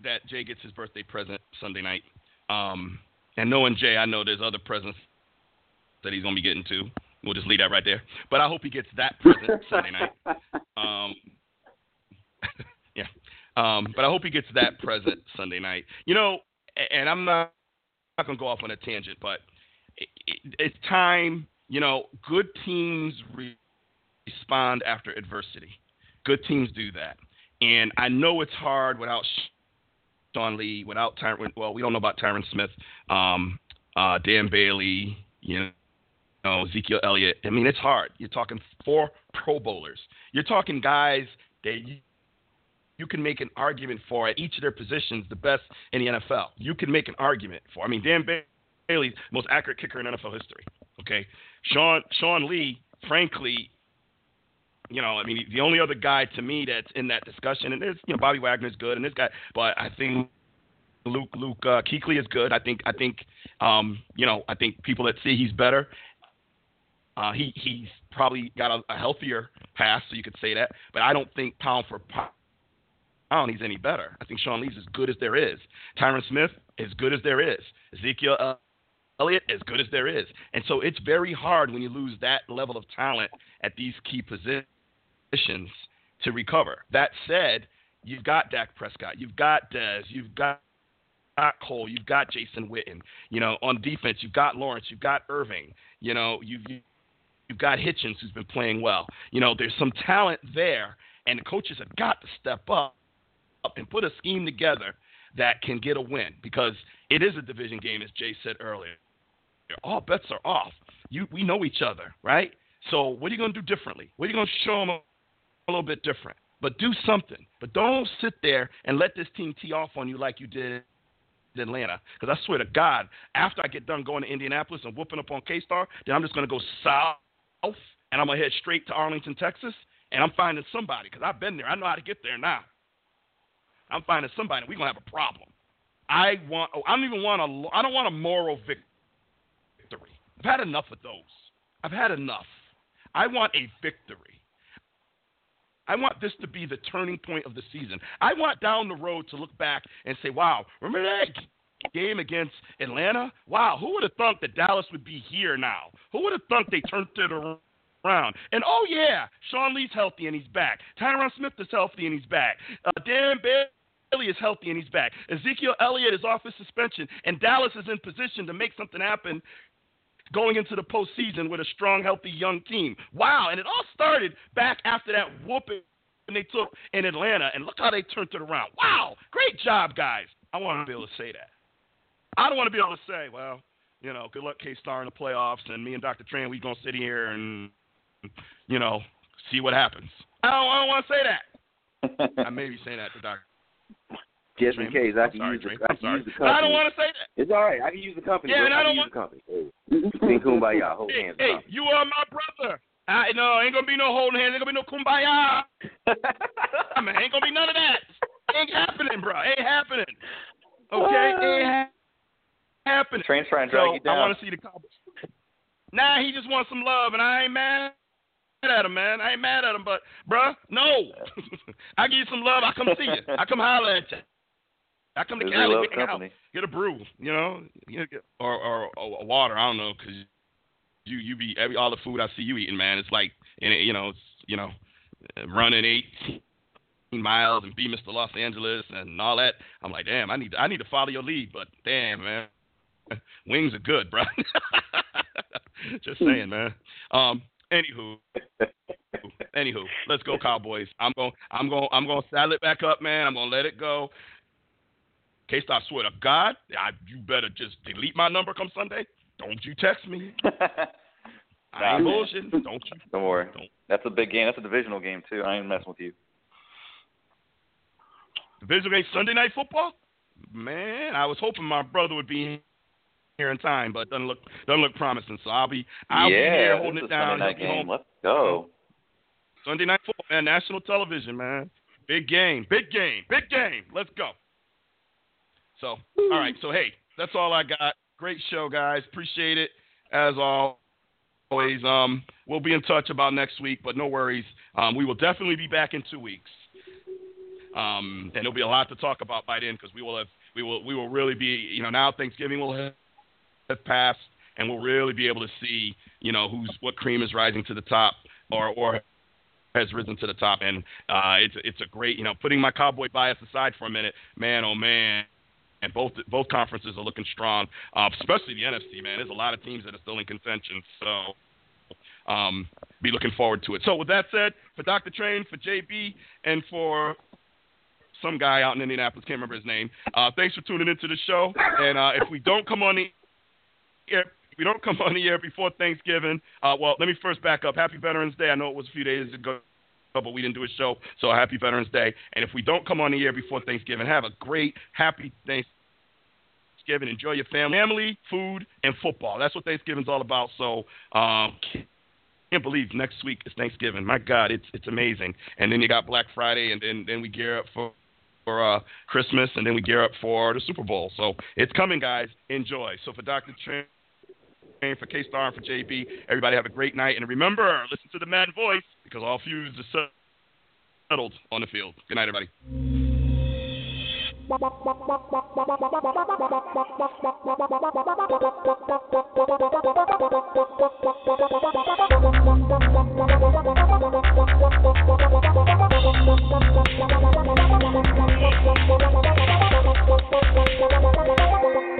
that Jay gets his birthday present Sunday night. Um, and knowing Jay, I know there's other presents that he's gonna be getting to. We'll just leave that right there. But I hope he gets that present Sunday night. Um, yeah. Um, but I hope he gets that present Sunday night. You know, and I'm not, not gonna go off on a tangent, but it, it, it's time. You know, good teams re- respond after adversity. Good teams do that. And I know it's hard without Sean Lee, without Tyron. Well, we don't know about Tyron Smith, um, uh, Dan Bailey, you know, Ezekiel Elliott. I mean, it's hard. You're talking four Pro Bowlers. You're talking guys that you, can make an argument for at each of their positions, the best in the NFL. You can make an argument for. I mean, Dan Bailey's most accurate kicker in NFL history. Okay, Sean Sean Lee, frankly, you know, I mean, the only other guy to me that's in that discussion, and there's, you know, Bobby Wagner's good, and this guy, but I think Luke Luke uh, is good. I think I think, um, you know, I think people that see he's better. Uh, he he's probably got a, a healthier pass, so you could say that. But I don't think pound for pound he's any better. I think Sean Lee's as good as there is. Tyron Smith as good as there is. Ezekiel Elliott as good as there is. And so it's very hard when you lose that level of talent at these key positions to recover. That said, you've got Dak Prescott, you've got Dez, you've got got Cole, you've got Jason Witten. You know, on defense, you've got Lawrence, you've got Irving. You know, you've you've got Hitchens who's been playing well. You know, there's some talent there, and the coaches have got to step up, up and put a scheme together that can get a win because it is a division game, as Jay said earlier. All bets are off. You, we know each other, right? So what are you going to do differently? What are you going to show them a, little bit different? But do something. But don't sit there and let this team tee off on you like you did in Atlanta. Because I swear to God, after I get done going to Indianapolis and whooping up on K Star, then I'm just going to go south and I'm going to head straight to Arlington, Texas, and I'm finding somebody because I've been there. I know how to get there now. I'm finding somebody. We're to have a problem. I want. Oh, I don't even want a. I don't want a moral victory. I've had enough of those. I've had enough. I want a victory. I want this to be the turning point of the season. I want down the road to look back and say, wow, remember that game against Atlanta? Wow, who would have thought that Dallas would be here now? Who would have thought they turned it around? And oh, yeah, Sean Lee's healthy and he's back. Tyron Smith is healthy and he's back. Uh, Dan Bailey is healthy and he's back. Ezekiel Elliott is off his suspension, and Dallas is in position to make something happen going into the postseason with a strong, healthy young team. Wow. And it all started back after that whooping they took in Atlanta. And look how they turned it around. Wow. Great job, guys. I want to be able to say that. I don't want to be able to say, well, you know, good luck, K Star, in the playoffs, and me and Dr. Train, we going to sit here and, you know, see what happens. I don't, I don't want to say that. I may be saying that to Dr. Just in case, I can sorry, use the. I can sorry. use the company. I don't want to say that. It's all right. I can use the company. Yeah, bro. and I can don't use want- the company. Hey, sing kumbaya, hold Hey, hands. hey, you are my brother. I, no, ain't gonna be no holding hands. Ain't gonna be no kumbaya. I mean, ain't gonna be none of that. Ain't happening, bro. Ain't happening. Okay, ain't ah. ha- happening. Train's trying to drag so you down. I want to see the Cowboys. Nah, he just wants some love, and I ain't mad at him, man. I ain't mad at him, but, bruh, no. I give you some love. I come see you. I come holler at you. I come to Cali, we hang out, get a brew, you know, you get- or, or or water. I don't know, cause you you be every all the food I see you eating, man. It's like, and you know, it's you know, running eight miles and be Mr. Los Angeles and all that. I'm like, damn, I need to, I need to follow your lead, but damn, man, wings are good, bro. Just saying, man. Um, anywho, anywho, let's go Cowboys. I'm going, I'm going, I'm going to saddle it back up, man. I'm going to let it go. Case I swear to God, I, you better just delete my number come Sunday. Don't you text me. I ain't bullshitting. Don't you? Don't worry. That's a big game. That's a divisional game too. I ain't messing with you. Division game Sunday night football? Man, I was hoping my brother would be here in time, but doesn't look doesn't look promising. So I'll be I'll yeah, be here holding it down. Sunday night game. home. Let's go. Sunday night football, man, national television, man. Big game, big game, big game. Let's go. So, all right. So, hey, that's all I got. Great show, guys. Appreciate it as always. Um, we'll be in touch about next week, but no worries. Um, we will definitely be back in two weeks. Um, and there'll be a lot to talk about by then because we will have we will we will really be you know now Thanksgiving will have, have passed and we'll really be able to see you know who's what cream is rising to the top or or has risen to the top and uh, it's it's a great you know putting my cowboy bias aside for a minute man oh man and both both conferences are looking strong uh, especially the NFC man there's a lot of teams that are still in contention so um, be looking forward to it so with that said for Dr. Train for JB and for some guy out in Indianapolis, can't remember his name. Uh, thanks for tuning into the show. And uh, if we don't come on the if we don't come on the air before Thanksgiving, uh, well, let me first back up. Happy Veterans Day. I know it was a few days ago, but we didn't do a show, so happy Veterans Day. And if we don't come on the air before Thanksgiving, have a great, happy Thanksgiving. Enjoy your family, family, food, and football. That's what Thanksgiving's all about. So. Um, can't believe next week is Thanksgiving. My God, it's it's amazing. And then you got Black Friday, and then then we gear up for for uh, Christmas, and then we gear up for the Super Bowl. So it's coming, guys. Enjoy. So for Dr. Train, for K Star and for JB. Everybody have a great night. And remember, listen to the man voice because all feuds are settled on the field. Good night, everybody.